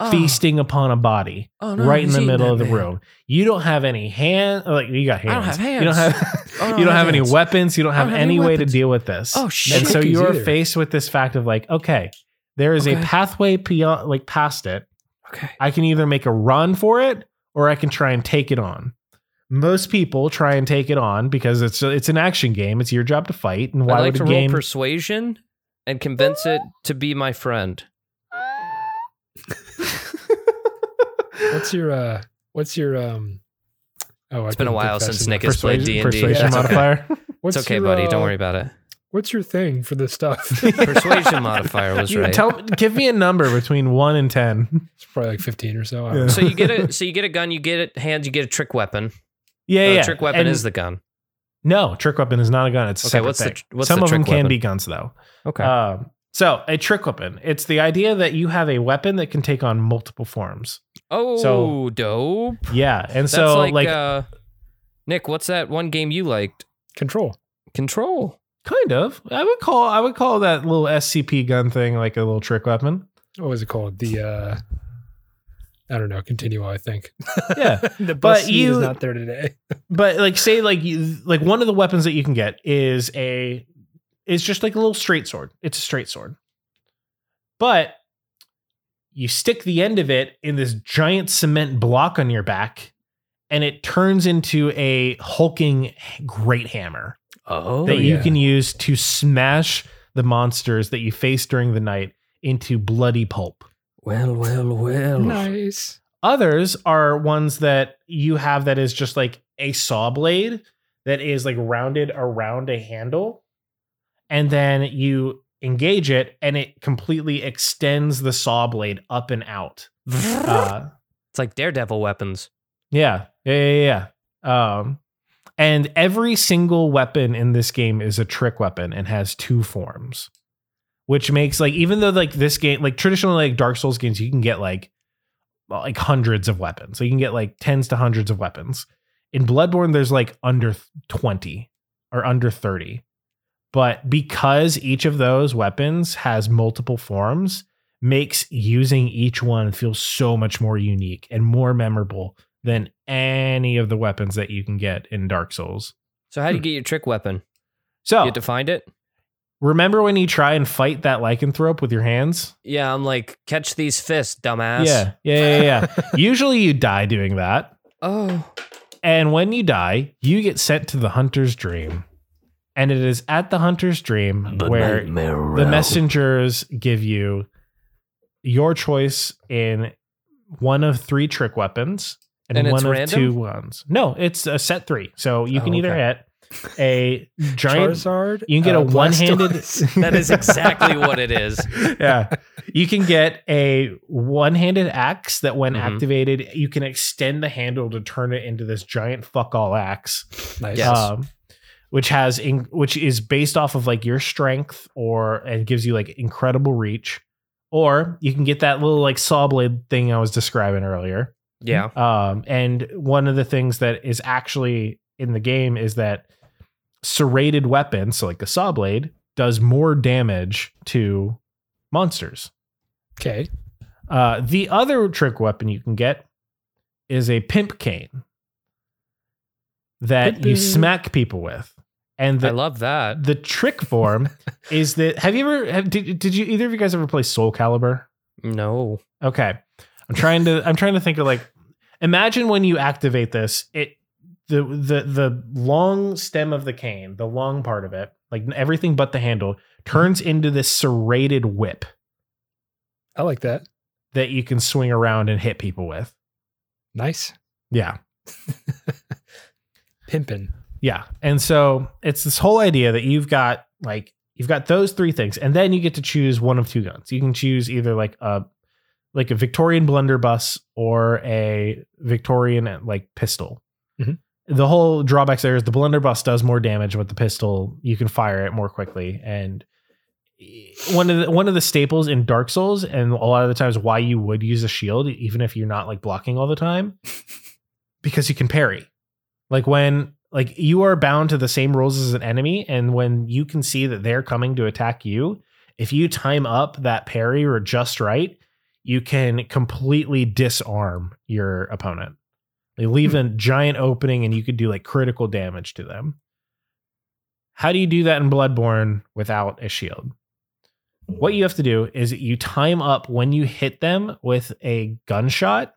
Oh. feasting upon a body Oh, no, right in the middle of the man. room. You don't have any hand, like you got hands. I don't have hands. You don't have. Oh, no, you don't I have any weapons. You don't have don't have any any way to deal with this. Oh, shit. And so you're either. faced with this fact of like, okay, there is a pathway beyond, like past it. Okay. I can either make a run for it or I can try and take it on. Most people try and take it on because it's it's an action game. It's your job to fight, and why I'd like would to game? roll persuasion and convince it to be my friend. What's your uh what's your um Oh, It's been a while since Nick has persuasion played D&D. persuasion It's okay. modifier. What's It's okay, your, buddy. uh, Don't worry about it. What's your thing for this stuff? Persuasion modifier was You right. tell, give me a number between one and ten. it's probably like 15 or so. Yeah. so you get a so you get a gun, you get it hands, you get a trick weapon. Yeah, Uh, yeah. trick weapon And is the gun. no trick weapon is not a gun. It's a Okay, what's the thing. tr- what's Some the of them trick can weapon? be guns though. Okay. Um, so a trick weapon. It's the idea that you have a weapon that can take on multiple forms. Oh, so- dope. Yeah, and That's so like, like, uh Nick, what's that one game you liked? Control. Control. kind of. I would call I would call that little SCP gun thing like a little trick weapon. What was it called? The uh I don't know. Continuo, I think. Yeah, the But bus seat you- is not there today. but like say like you like one of the weapons that you can get is a is just like a little straight sword. It's a straight sword, but you stick the end of it in this giant cement block on your back, and it turns into a hulking great hammer. Oh, that you can use to smash the monsters that you face during the night into bloody pulp. well, well, well. Nice. Others are ones that you have that is just like a saw blade that is like rounded around a handle. And then you engage it and it completely extends the saw blade up and out. Uh, It's like Daredevil weapons. Yeah, yeah, yeah, yeah. Um, and every single weapon in this game is a trick weapon and has two forms, which makes like even though like this game, like traditionally like Dark Souls games, you can get like like hundreds of weapons. So you can get like tens to hundreds of weapons. In Bloodborne, there's like under twenty or under thirty, but because each of those weapons has multiple forms, makes using each one feel so much more unique and more memorable than any of the weapons that you can get in Dark Souls. So how do you hmm. get your trick weapon? So You have to find it. remember when you try and fight that lycanthrope with your hands? Yeah, I'm like, catch these fists, dumbass. Yeah, yeah, yeah, yeah. Usually you die doing that. Oh, And when you die, you get sent to the hunter's dream. And it is at the hunter's dream where the messengers give you your choice in one of three trick weapons and, And one of random? two ones. No, it's a set three. So you can Oh, either okay. get a giant. Charizard. You can get uh, a one-handed- that is exactly what it is. yeah. You can get a one-handed axe that when Mhm. activated, you can extend the handle to turn it into this giant fuck all axe. nice. Yes. Um, which has in, which is based off of like your strength or and gives you like incredible reach. Or you can get that little like saw blade thing I was describing earlier. Yeah. Um, and one of the things that is actually in the game is that serrated weapons, so like a saw blade, does more damage to monsters. Okay. Uh, the other trick weapon you can get is a pimp cane that you smack people with. And I love that. the trick form is that have you ever have, did, did you either of you guys ever play Soul Calibur? No. Okay. I'm trying to I'm trying to think of like imagine when you activate this, it the the the long stem of the cane, the long part of it, like everything but the handle, turns into this serrated whip I like that. that you can swing around and hit people with. Nice. Yeah. Pimpin'. Yeah. And so it's this whole idea that you've got like you've got those three things and then you get to choose one of two guns. You can choose either like a like a Victorian blunderbuss or a Victorian like pistol. Mhm. The whole drawbacks there is the blunderbuss does more damage with the pistol. You can fire it more quickly and one of the one of the staples in Dark Souls and a lot of the times why you would use a shield even if you're not like blocking all the time because you can parry. Like when like you are bound to the same rules as an enemy and when you can see that they're coming to attack you, if you time up that parry or just right, you can completely disarm your opponent. They leave hmm. a giant opening and you could do like critical damage to them. How do you do that in Bloodborne without a shield? What you have to do is you time up when you hit them with a gunshot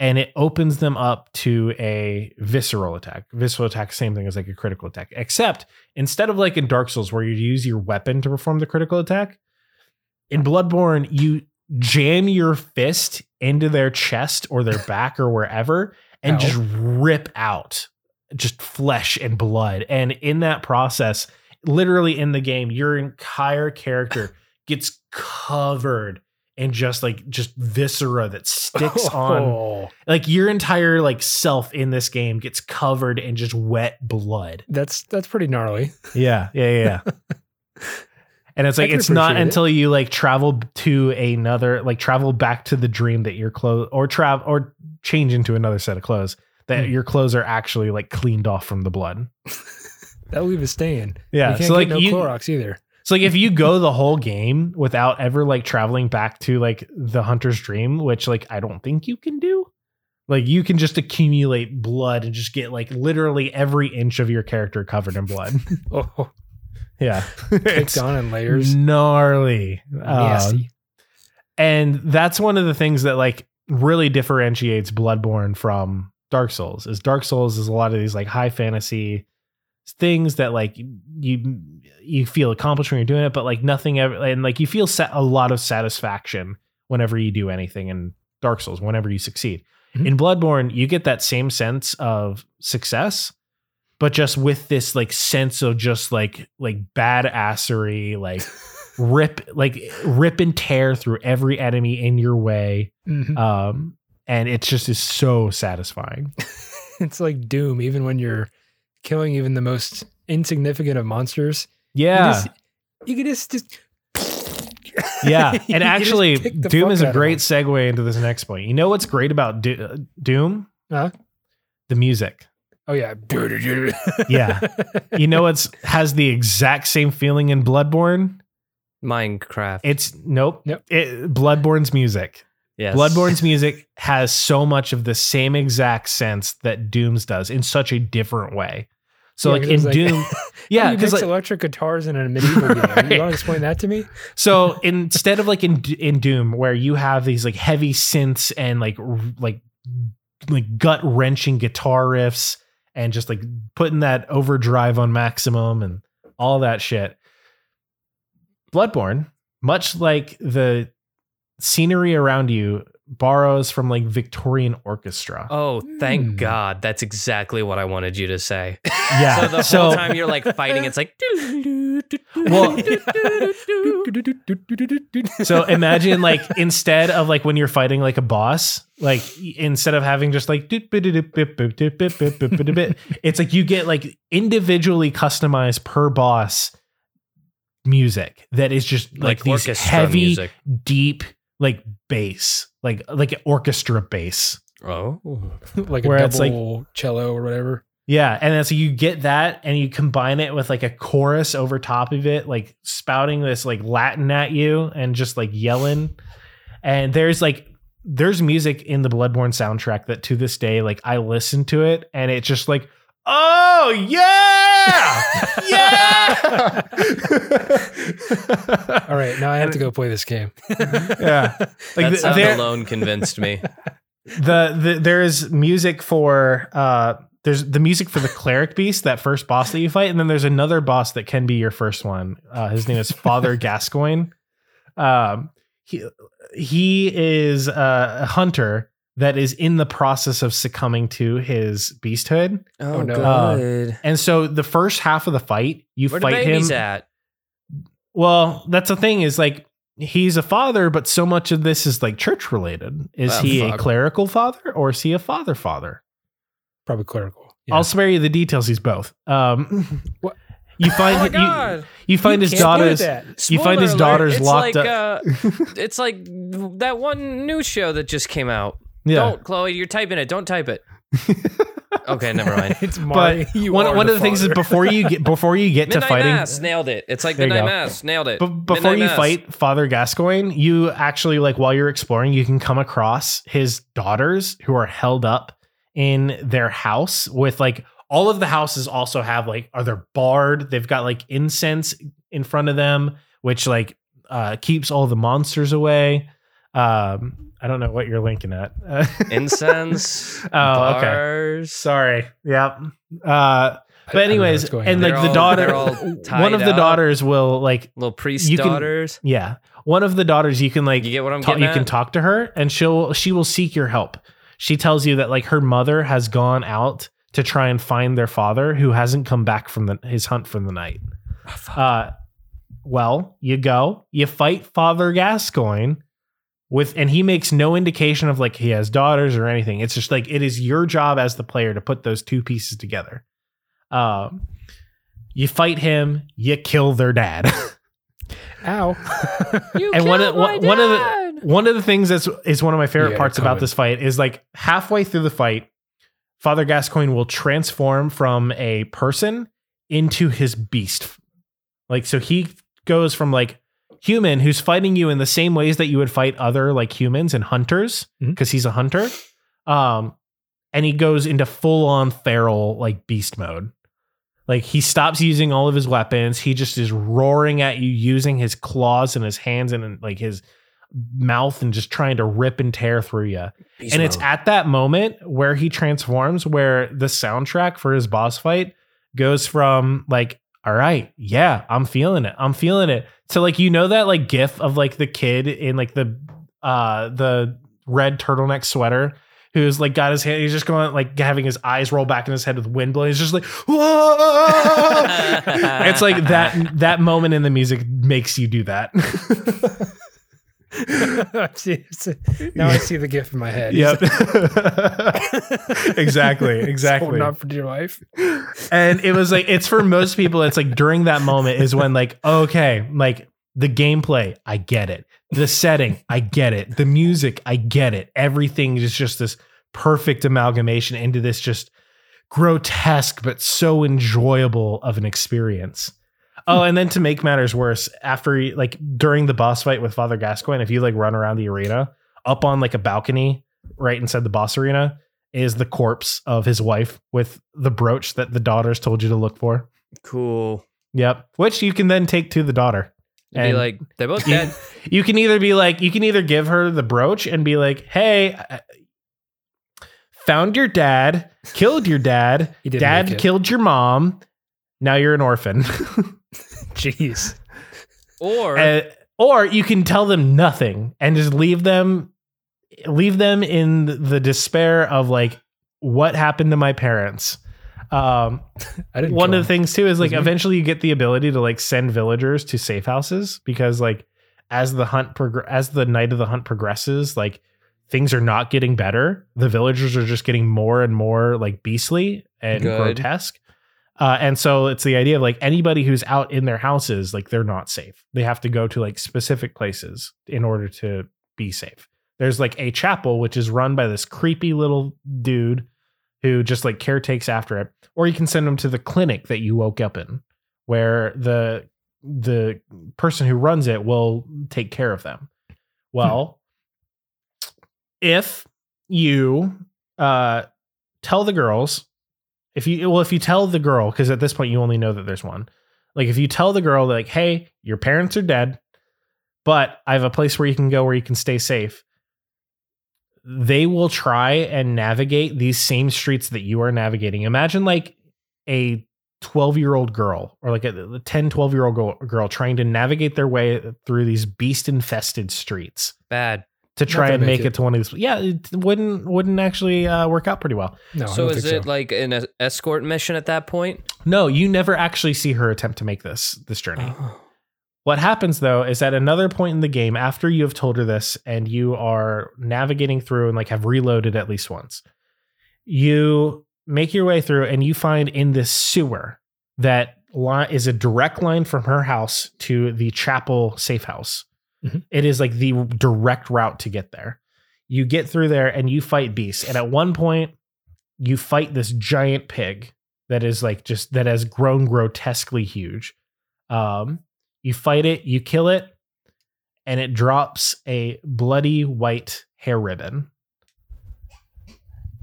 and it opens them up to a visceral attack. Visceral attack, same thing as like a critical attack, except instead of like in Dark Souls where you use your weapon to perform the critical attack, in Bloodborne, you jam your fist into their chest or their back or wherever and Ow. just rip out just flesh and blood. And in that process, literally in the game, your entire character gets covered in just like just viscera that sticks on Oh, like your entire like self in this game gets covered in just wet blood. that's that's pretty gnarly. Yeah, yeah, yeah. and it's like it's not it. until you like travel to another like travel back to the dream that your clothes or travel or change into another set of clothes that Hmm. your clothes are actually like cleaned off from the blood. That'll leave a stain. Yeah, You can't so get like no you, Clorox either. So like if you go the whole game without ever like traveling back to like the hunter's dream, which like I don't think you can do. Like you can just accumulate blood and just get like literally every inch of your character covered in blood. Oh, yeah. it's on in layers. gnarly. Um, and that's one of the things that like really differentiates Bloodborne from Dark Souls. Is Dark Souls is a lot of these like high fantasy things that like you you feel accomplished when you're doing it, but like nothing ever and like you feel sa- a lot of satisfaction whenever you do anything in Dark Souls, whenever you succeed. Mhm. In Bloodborne, you get that same sense of success, but just with this like sense of just like like badassery, like rip like rip and tear through every enemy in your way. Mhm. Um and it just is so satisfying. it's like Doom, even when you're killing even the most insignificant of monsters. You Yeah. just- You can just, just yeah. And actually Doom is a great segue into this next point. You know what's great about Do- uh, Doom? Huh? The music. Oh yeah. Yeah. You know what's has the exact same feeling in Bloodborne? Minecraft. It's nope. Nope. It, Bloodborne's music. yes. Bloodborne's music has so much of the same exact sense that Doom's does in such a different way. So Yeah, like in like- Doom, yeah, you because like electric guitars in a medieval game. Right. You want to explain that to me? so instead of like in in Doom where you have these like heavy synths and like like like gut wrenching guitar riffs and just like putting that overdrive on maximum and all that shit. Bloodborne, much like the scenery around you, borrows from like Victorian orchestra. Oh, thank Hmm. God. That's exactly what I wanted you to say. yeah. So the so whole time you're like fighting, it's like. Well- So imagine like instead of like when you're fighting like a boss, like instead of having just like it's like you get like individually customized per boss music that is just like, like these heavy, music. deep like bass, like like an orchestra bass. Oh. like a Where it's like- double cello or whatever. Yeah, and then so you get that, and you combine it with like a chorus over top of it, like spouting this like Latin at you and just like yelling. And there's like there's music in the Bloodborne soundtrack that to this day, like I listen to it and it's just like, oh yeah, yeah, All right, now I have to go play this game. yeah. Like that the, sound there, alone convinced me. the, the there is music for uh there's the music for the cleric beast, that first boss that you fight, and then there's another boss that can be your first one. Uh, his name is Father Gascoigne. Um, he he is a hunter that is in the process of succumbing to his beasthood, Oh, no. good. and so the first half of the fight, you Where the fight him. at? Well, that's the thing is like he's a father, but so much of this is like church related. Is Oh, he a clerical father or is he a father father? Probably clerical. Yeah. I'll spare you the details. He's both. Um, What? You find Oh my you- god! You, find You his daughters. You find his Spoiler alert, daughters it's locked like, up. Uh, it's like that one new show that just came out. Yeah. Don't, Chloe. You're typing it. Don't type it. okay, never mind. it's Marty. But You one, are one of the things is before you get before you get to Midnight fighting Mass nailed it. It's like There you Midnight go. Mass nailed it. But before Midnight you Mass. fight Father Gascoigne, you actually like while you're exploring, you can come across his daughters who are held up in their house with like all of the houses also have like are they barred. They've got like incense in front of them, which like uh keeps all the monsters away. Um I don't know what you're linking at. incense. Oh, okay. Sorry. Yep. Uh I- I but anyways, and on. like They're the all- daughter one of the up. daughters will like Little priest You can- daughters. yeah one of the daughters you can like You get what I'm ta- getting you can talk to her and she'll she will seek your help she tells you that like her mother has gone out to try and find their father who hasn't come back from the, his hunt for the night Oh, uh well you go you fight father gascoigne with and he makes no indication of like he has daughters or anything. It's just like it is your job as the player to put those two pieces together. Um you fight him you kill their dad. Ow. You and one of killed my one, one of the one of the things that's is one of my favorite Yeah, parts about this fight is like halfway through the fight, Father Gascoigne will transform from a person into his beast. Like so he goes from like human who's fighting you in the same ways that you would fight other like humans and hunters because he's a hunter. Um and he goes into full on feral like beast mode. Like he stops using all of his weapons. He just is roaring at you using his claws and his hands and like his mouth and just trying to rip and tear through you. Beast and it's at that moment where he transforms where the soundtrack for his boss fight goes from like all right, yeah, I'm feeling it. I'm feeling it. So like you know that like gif of like the kid in like the uh the red turtleneck sweater who's like got his hand he's just going like having his eyes roll back in his head with wind blowing. He's just like whoa. it's like that that moment in the music makes you do that. Now I see the gif in my head. Yep. exactly. Exactly. Not for dear life. and it was like it's for most people it's like during that moment is when like okay like the gameplay i get it the setting i get it the music i get it everything is just this perfect amalgamation into this just grotesque but so enjoyable of an experience oh and then to make matters worse after like during the boss fight with father gascoigne if you like run around the arena up on like a balcony right inside the boss arena is the corpse of his wife with the brooch that the daughters told you to look for. cool. Yep. Which you can then take to the daughter. It'd be like they're both dead. you can either be like, you can either give her the brooch and be like, hey, I- found your dad, killed your dad, dad killed your mom. Now you're an orphan. Jeez. Or Uh, or you can tell them nothing and just leave them leave them in the despair of like what happened to my parents. Um one of the things too is like eventually you get the ability to like send villagers to safe houses because like as the hunt prog- as the night of the hunt progresses like things are not getting better the villagers are just getting more and more like beastly and Good. grotesque uh, and so it's the idea of like anybody who's out in their houses like they're not safe. They have to go to like specific places in order to be safe. There's like a chapel which is run by this creepy little dude who just like caretakes after it. Or you can send them to the clinic that you woke up in where the the person who runs it will take care of them. Well if you uh tell the girls if you well if you tell the girl because at this point you only know that there's one. Like if you tell the girl like hey your parents are dead but i have a place where you can go where you can stay safe they will try and navigate these same streets that you are navigating. Imagine like a 12 year old girl or like a 10 12 year old girl, girl trying to navigate their way through these beast infested streets. Bad. To try and make make it. it. to one of these. Yeah, it wouldn't wouldn't actually uh, work out pretty well. No, so is think it like an escort mission at that point? No, you never actually see her attempt to make this this journey. Oh. What happens though is at another point in the game, after you have told her this and you are navigating through and like have reloaded at least once, you make your way through and you find in this sewer that li- is a direct line from her house to the chapel safe house. Mhm. It is like the direct route to get there. You get through there and you fight beasts. And at one point, you fight this giant pig that is like just that has grown grotesquely huge. Um, you fight it, you kill it, and it drops a bloody white hair ribbon.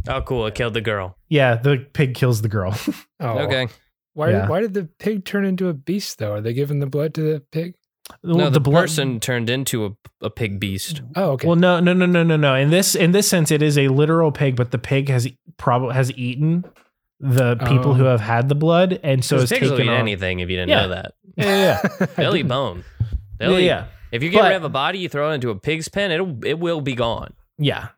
Oh, cool. It killed the girl. Yeah, the pig kills the girl. Oh, Okay. Why? Yeah. Why did the pig turn into a beast though? Are they giving the blood to the pig? No, the, blood- person turned into a, a pig beast. Oh, okay. Well, no, no, no, no, no, no. In this in this sense, it is a literal pig, but the pig has probably has eaten the people Oh. who have had the blood, and so Because it's pigs will taken eat on. anything if you didn't Yeah. know that. Yeah, yeah, yeah. They'll eat bone. They'll yeah, eat. yeah. If you get But- rid of a body, you throw it into a pig's pen, it'll it will be gone. yeah.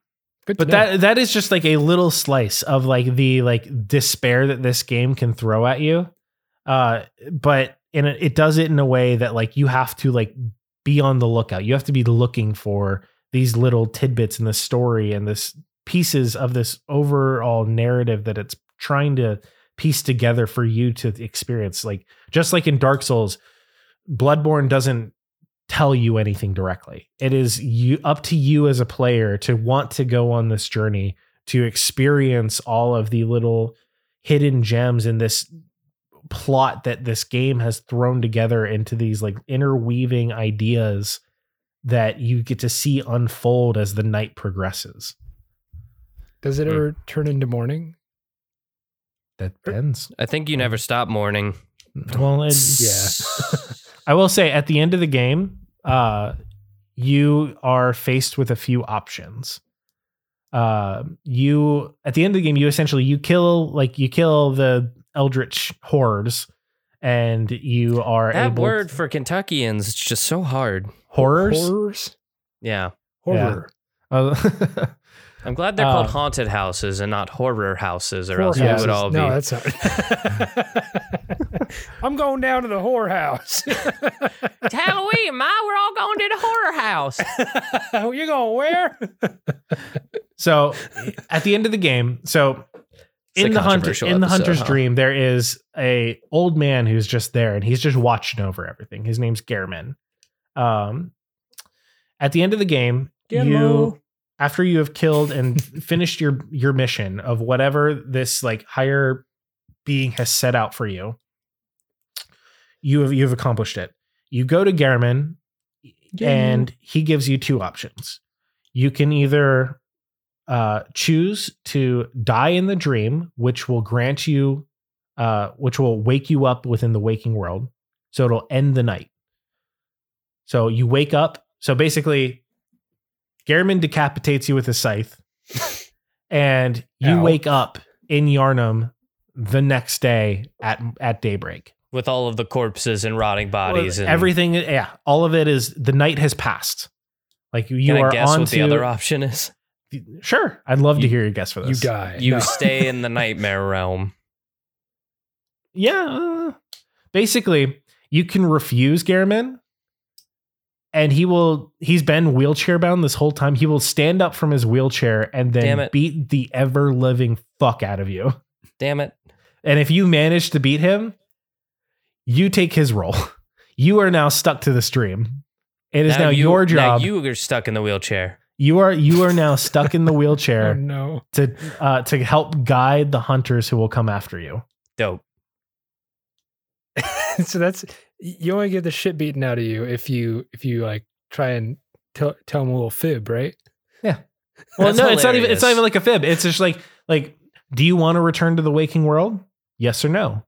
Good But know. that that is just like a little slice of like the like despair that this game can throw at you. Uh, but in a, it does it in a way that like you have to like be on the lookout. You have to be looking for these little tidbits in the story and this pieces of this overall narrative that it's trying to piece together for you to experience. Like just like in Dark Souls, Bloodborne doesn't tell you anything directly. It is you up to you as a player to want to go on this journey to experience all of the little hidden gems in this plot that this game has thrown together into these like interweaving ideas that you get to see unfold as the night progresses. Does it Hmm. ever turn into morning? That ends. I think you never stop mourning. Well, it, Yeah. I will say at the end of the game, uh, you are faced with a few options. Uh, you at the end of the game, you essentially you kill like you kill the eldritch horrors, and you are That able word for Kentuckians. It's just so hard. horrors. Horrors. Yeah. Horror. Uh, I'm glad they're Uh, called haunted houses and not horror houses, or Whore else we would all be. No, that's not. I'm going down to the whorehouse. It's Halloween, Ma. We're all going to the horror house. you going where? so at the end of the game, so It's a in the hunter controversial in the hunter's huh? dream, there is a old man who's just there and he's just watching over everything. His name's Gehrman. Um, at the end of the game, you after you have killed and finished your your mission of whatever this like higher being has set out for you, you have you've accomplished it. You go to Gehrman and he gives you two options. You can either uh, choose to die in the dream, which will grant you, uh, which will wake you up within the waking world. So it'll end the night. So you wake up. So basically, Gehrman decapitates you with a scythe, and you Ow. wake up in Yharnam the next day at at daybreak. With all of the corpses and rotting bodies. Well, and everything, yeah, all of it is the night has passed. Like you Can I are guess on what the other option is? Sure, I'd love to hear your guess for this. You die. You No. stay in the nightmare realm. Yeah, uh, basically, you can refuse Gehrman, and he will. He's been wheelchair bound this whole time. He will stand up from his wheelchair and then beat the ever living fuck out of you. Damn it. And if you manage to beat him, you take his role. You are now stuck to the stream. It is now, you, your now job. you are stuck in the wheelchair. You are you are now stuck in the Oh wheelchair no. to uh, to help guide the hunters who will come after you. Dope. so that's you only get the shit beaten out of you if you if you like try and tell tell them a little fib, right? Yeah. Well, That's no, it's not even it's not even like a fib. It's just like like do you want to return to the waking world? Yes or no?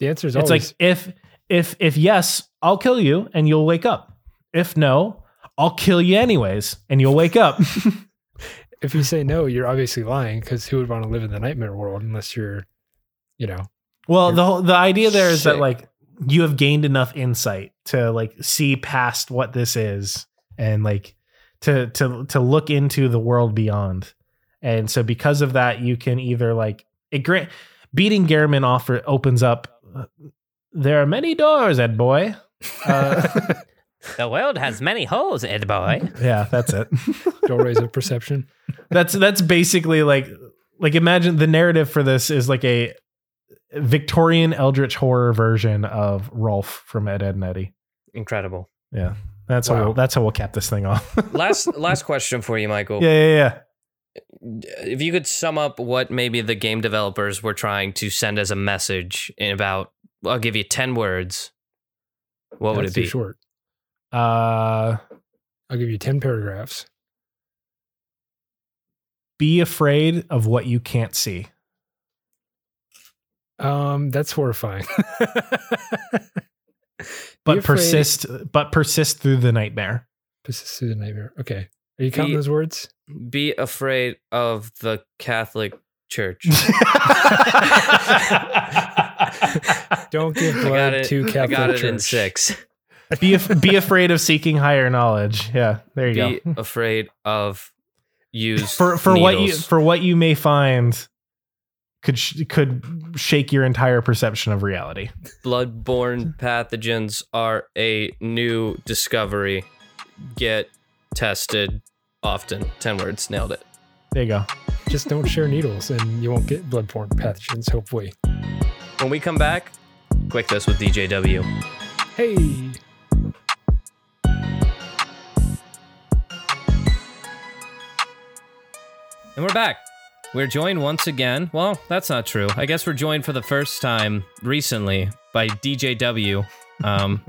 The answer is always It's always like if if if yes, I'll kill you and you'll wake up. If no, I'll kill you anyways and you'll wake up. if you say no, you're obviously lying because who would want to live in the nightmare world unless you're, you know, well, the whole, the idea there is that like you have gained enough insight to like see past what this is and like to to to look into the world beyond. And so because of that, you can either like it grant beating Gehrman offer opens up. uh, there are many doors, Ed boy. Uh, The world has many holes, Ed boy. yeah, that's it. doorways of perception. that's that's basically like like imagine the narrative for this is like a Victorian Eldritch horror version of Rolf from Ed Edd n Eddy. Incredible. Yeah, that's how we'll, that's how we'll cap this thing off. Last last question for you, Michael. yeah, yeah, yeah. If you could sum up what maybe the game developers were trying to send as a message in about, I'll give you ten words. What would That's it too be? short. Uh, I'll give you 10 paragraphs. be afraid of what you can't see. Um, that's horrifying. But afraid- persist, but persist through the nightmare. Persist through the nightmare. Okay. Are you counting Be- those words? Be afraid of the Catholic Church. Don't give I got blood it. to I Catholic got it Church. in six. Be af- be afraid of seeking higher knowledge. Yeah, there you Be go. Be afraid of use for for what you for what you may find could sh- could shake your entire perception of reality. bloodborne pathogens are a new discovery. Get tested often. Ten words. Nailed it. There you go. Just don't share needles and you won't get bloodborne pathogens, hopefully. When we come back, quick this with DJW. Hey. And we're back. We're joined once again. Well, that's not true. I guess we're joined for the first time recently by DJW, um,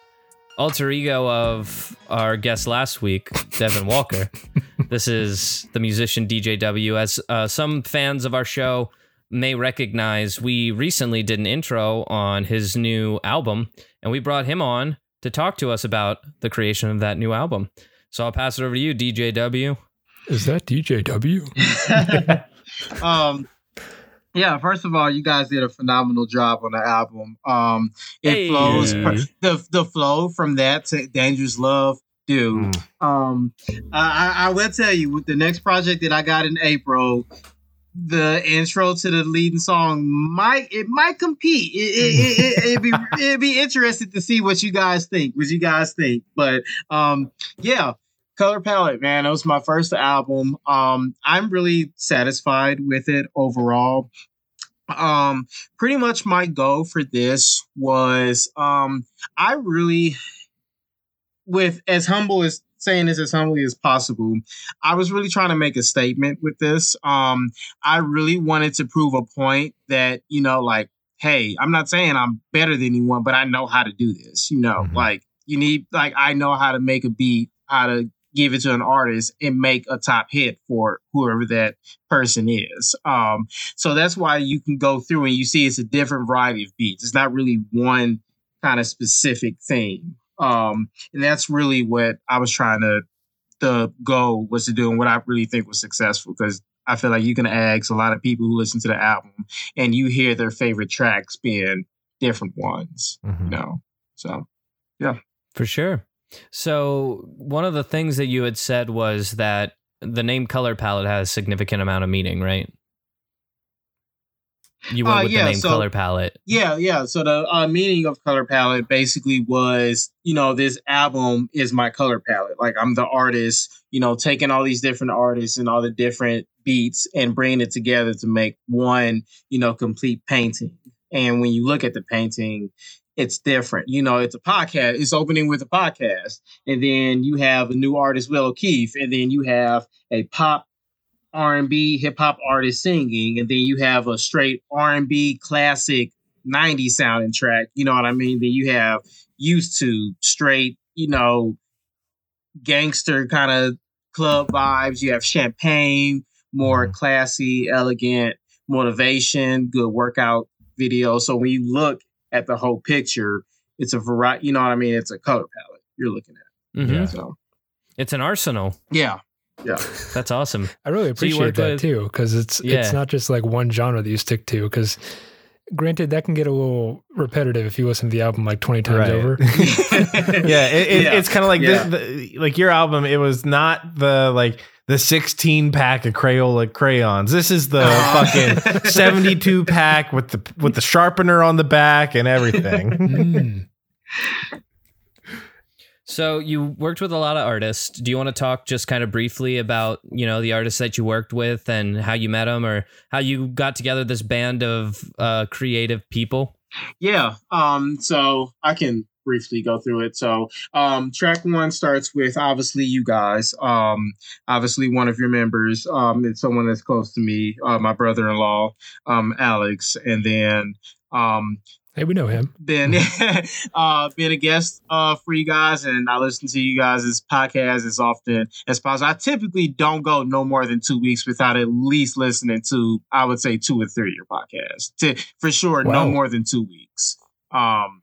alter ego of our guest last week, Devin Walker. this is the musician DJW. As uh, some fans of our show may recognize, we recently did an intro on his new album, and we brought him on to talk to us about the creation of that new album. So I'll pass it over to you, DJW. Is that DJW? um yeah first of all you guys did a phenomenal job on the album. Um it Hey. flows the the flow from that to dangerous love dude. Um I, I I will tell you with the next project that i got in april the intro to the leading song might it might compete. It, it, it, it, it'd be it'd be interesting to see what you guys think what you guys think. But um yeah color palette man. It was my first album. Um i'm really satisfied with it overall. Um pretty much my goal for this was um i really with as humble as saying this as humbly as possible i was really trying to make a statement with this. Um i really wanted to prove a point that you know like hey i'm not saying i'm better than anyone but i know how to do this you know Mhm. like you need like i know how to make a beat how to give it to an artist and make a top hit for whoever that person is um so that's why you can go through and you see it's a different variety of beats it's not really one kind of specific theme um and that's really what i was trying to the goal was to do and what i really think was successful because i feel like you can ask a lot of people who listen to the album and you hear their favorite tracks being different ones Mhm. you know so yeah. For sure. So one of the things that you had said was that the name color palette has a significant amount of meaning, right? You went Uh, with yeah, the name so- color palette. Yeah, yeah. So the uh, meaning of color palette basically was, you know, this album is my color palette. Like I'm the artist, you know, taking all these different artists and all the different beats and bringing it together to make one, you know, complete painting. And when you look at the painting, it's different. You know, it's a podcast. It's opening with a podcast, and then you have a new artist, Will O'Keefe, and then you have a pop R&B hip hop artist singing, and then you have a straight R&B classic 90s sounding track. You know what I mean? Then you have used to straight, you know, gangster kind of club vibes. You have champagne, more Mhm. classy, elegant, motivation, good workout video. So when you look at the whole picture, it's a variety. You know what I mean? It's a color palette you're looking at. Mhm. Yeah. So It's an arsenal. yeah, yeah. That's awesome. I really appreciate worked that with- too, because it's Yeah. it's not just like one genre that you stick to. Because granted, that can get a little repetitive if you listen to the album like twenty times Right. over. yeah, it, it, Yeah. it's kind of like Yeah. this, the, like your album. It was not the like the 16 pack of Crayola crayons. This is the Uh, fucking 72 pack with the with the sharpener on the back and everything. Mm. So you worked with a lot of artists. Do you want to talk just kind of briefly about you know the artists that you worked with and how you met them, or how you got together this band of uh, creative people? Yeah. Um, so I can briefly go through it. So um track one starts with obviously you guys. Um obviously one of your members. Um it's someone that's close to me, uh my brother in law, um, Alex, and then um Hey, we know him. been uh been a guest uh for you guys and I listen to you guys' podcast as often as possible. I typically don't go no more than two weeks without at least listening to I would say two or three of your podcasts. To for sure, Wow. no more than two weeks. Um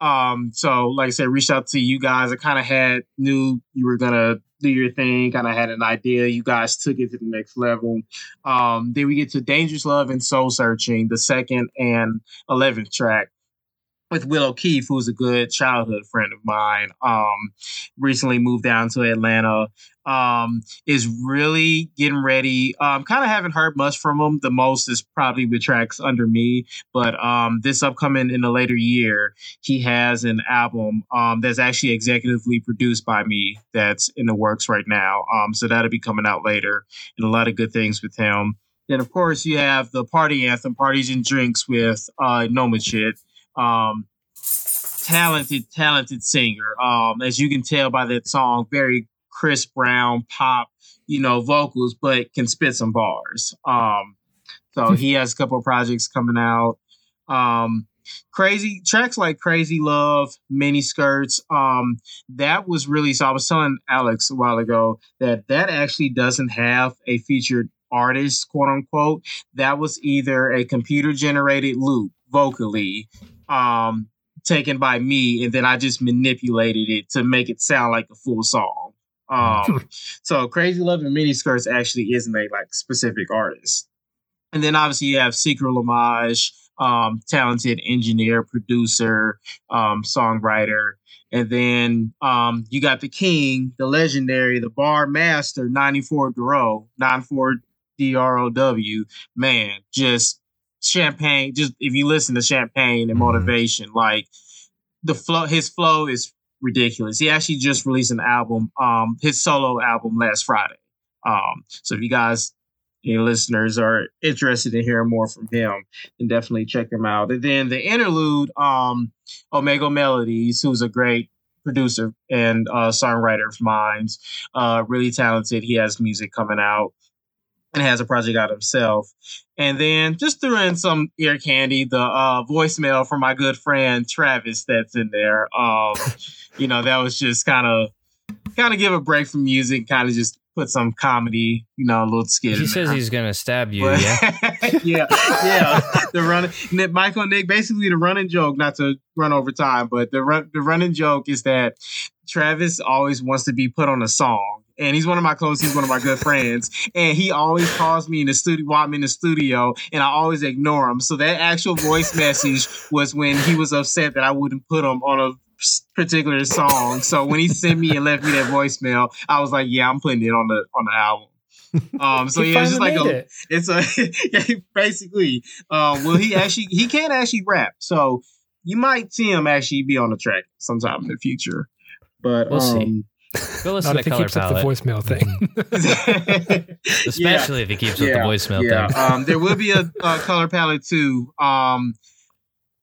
um so like I said, reached out to you guys. I kind of had knew you were gonna do your thing, kind of had an idea. You guys took it to the next level. Um then we get to Dangerous Love and Soul Searching, the second and 11th track with Willow Keefe, who's a good childhood friend of mine. Um, recently moved down to Atlanta. Um, is really getting ready. Um, kind of haven't heard much from him. The most is probably with tracks under me, but um, this upcoming in the later year, he has an album um that's actually executively produced by me. That's in the works right now. Um, so that'll be coming out later, and a lot of good things with him. Then of course you have the party anthem, parties and drinks with uh Nomad Shit um talented talented singer. Um as you can tell by that song very chris brown pop you know vocals but can spit some bars. Um so he has a couple of projects coming out. Um crazy tracks like crazy love mini skirts um that was really so i was telling alex a while ago that that actually doesn't have a featured artist quote unquote. That was either a computer generated loop vocally um taken by me and then I just manipulated it to make it sound like a full song. Um so Crazy Love and Mini Skirts actually isn't a like specific artist. And then obviously you have Secret Lamage, um, talented engineer, producer, um, songwriter. And then um, you got the king, the legendary, the bar master, 94 Dro, 94 D R O W. Man, just champagne just if you listen to champagne and Mhm. motivation like the flow his flow is ridiculous. He actually just released an album um his solo album last friday. Um so if you guys your listeners are interested in hearing more from him then definitely check him out. And then the interlude um omega melodies who's a great producer and uh songwriter of mine uh really talented. He has music coming out and has a project out himself. And then just threw in some ear candy, the uh, voicemail from my good friend Travis that's in there. Um, you know, that was just kind of kind of give a break from music, kind of just put some comedy, you know, a little skit. He says there. he's gonna stab you. But- Yeah. yeah, yeah. The running Nick, Michael and Nick, basically the running joke, not to run over time, but the run the running joke is that Travis always wants to be put on a song. And he's one of my close, he's one of my good friends. And he always calls me in the studio while I'm in the studio, and I always ignore him. So that actual voice message was when he was upset that I wouldn't put him on a particular song. So when he sent me and left me that voicemail, I was like, Yeah, I'm putting it on the on the album. Um, so yeah, it's just like a it. it's a yeah, basically. Um, well, he actually he can't actually rap, so you might see him actually be on the track sometime in the future. But We'll see. Go listen Not to if he Color keeps up the Palette, voicemail thing. especially if he keeps up the voicemail yeah. thing. um, there will be a, a color palette too. Um,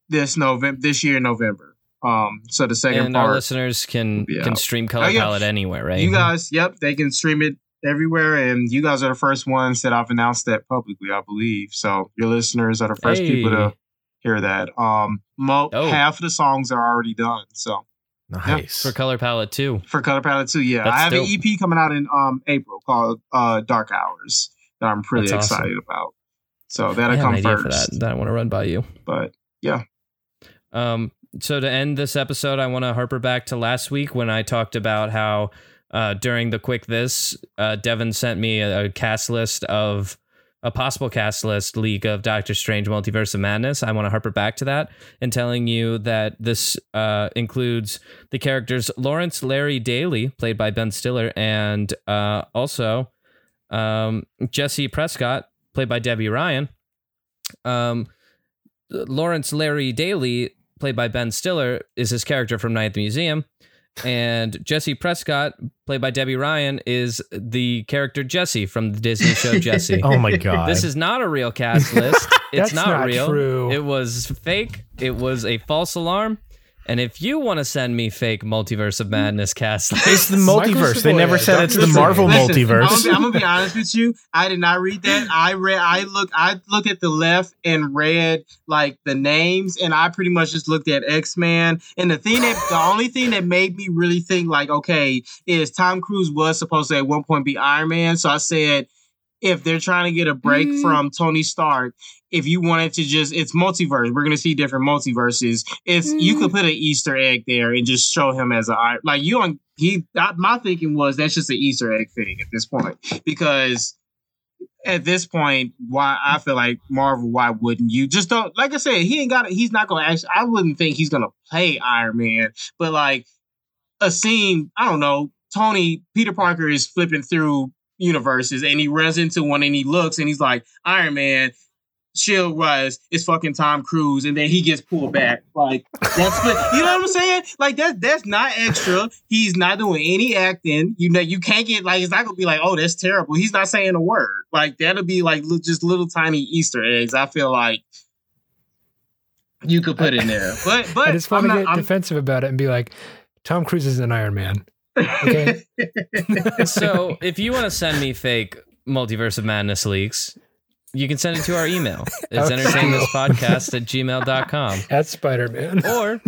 this November, this year in November. Um, so the second And our part, listeners can can stream Color Oh, yeah. Palette anywhere, right? you guys, yep, they can stream it everywhere, and you guys are the first ones that I've announced that publicly, I believe. So your listeners are the first people to hear that. Um, mo- Oh. half of the songs are already done. So Nice. for color palette too. for Color Palette too. Yeah, That's I have dope. an EP coming out in um April called uh Dark Hours that I'm pretty That's awesome. excited about. So that'll come first. that that I want to run by you. But yeah. Um, so to end this episode, I want to harper back to last week when I talked about how uh, during the quick this, uh, Devin sent me a, a cast list of a possible cast list leak of Doctor Strange Multiverse of Madness. I want to harper back to that and telling you that this uh, includes the characters Lawrence Larry Daley, played by Ben Stiller, and uh, also um, Jessie Prescott, played by Debby Ryan. Um, Lawrence Larry Daley, played by Ben Stiller, is his character from Night at the Museum. And Jessie Prescott, played by Debby Ryan, is the character Jessie from the Disney show Jessie. oh my god. This is not a real cast list. It's not, not real. true. It was fake. It was a false alarm. And if you want to send me fake Multiverse of Madness cast it's the multiverse. They never said it's the Marvel Strange. Listen, I'm multiverse. I'm gonna be honest with you. I did not read that. I read. I look. I look at the left and read like the names, and I pretty much just looked at X Men. And the thing that the only thing that made me really think like, okay, is Tom Cruise was supposed to at one point be Iron Man. So I said, if they're trying to get a break Mm. from Tony Stark, if you wanted to just, it's multiverse. We're gonna see different multiverses. It's you could put an Easter egg there and just show him as a Iron- like you on he. I, my thinking was that's just an Easter egg thing at this point because at this point, why I feel like Marvel, why wouldn't you just don't? Like I said, he ain't got. He's not gonna actually. I wouldn't think he's gonna play Iron Man, but like a scene, I don't know. Tony Peter Parker is flipping through universes and he runs into one and he looks and he's like Iron Man. Shield was is fucking Tom Cruise, and then he gets pulled back. Like that's what you know what I'm saying. Like that's that's not extra. He's not doing any acting. You know, you can't get like it's not gonna be like, oh, that's terrible. He's not saying a word. Like that'll be like li- just little tiny Easter eggs. I feel like you could put in there, but but I just want I'm to not, get I'm- defensive about it and be like, Tom Cruise is an Iron Man. Okay. so if you want to send me fake Multiverse of Madness leaks, you can send it to our email. It's Okay. entertainthispodcast at gmail.com. That's Spider Man. or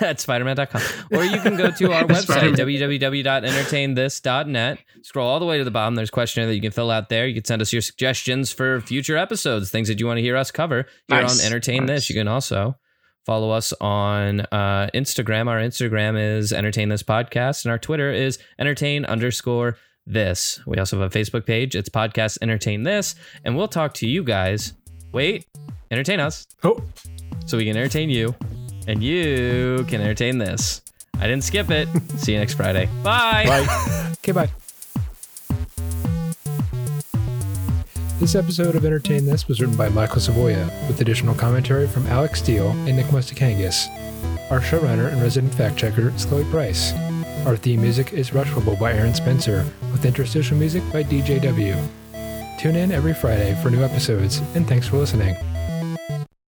at spiderman.com. Or you can go to our website, Spider-Man. www.entertainthis.net. Scroll all the way to the bottom. There's a questionnaire that you can fill out there. You can send us your suggestions for future episodes, things that you want to hear us cover here Nice. on Entertain Nice. This. You can also follow us on uh, Instagram. Our Instagram is Entertain This Podcast, and our Twitter is Entertain underscore this. We also have a Facebook page. It's Podcast Entertain This, and we'll talk to you guys. Wait, entertain us Oh, so we can entertain you and you can entertain this. I didn't skip it. See you next Friday. Bye. Bye. okay, bye. This episode of Entertain This was written by Michael Savoya, with additional commentary from Alex Steele and Nick Mustakangas. Our showrunner and resident fact checker is Chloe Price. Our theme music is Rushable by Aaron Spencer, with interstitial music by DJW. Tune in every Friday for new episodes, and thanks for listening.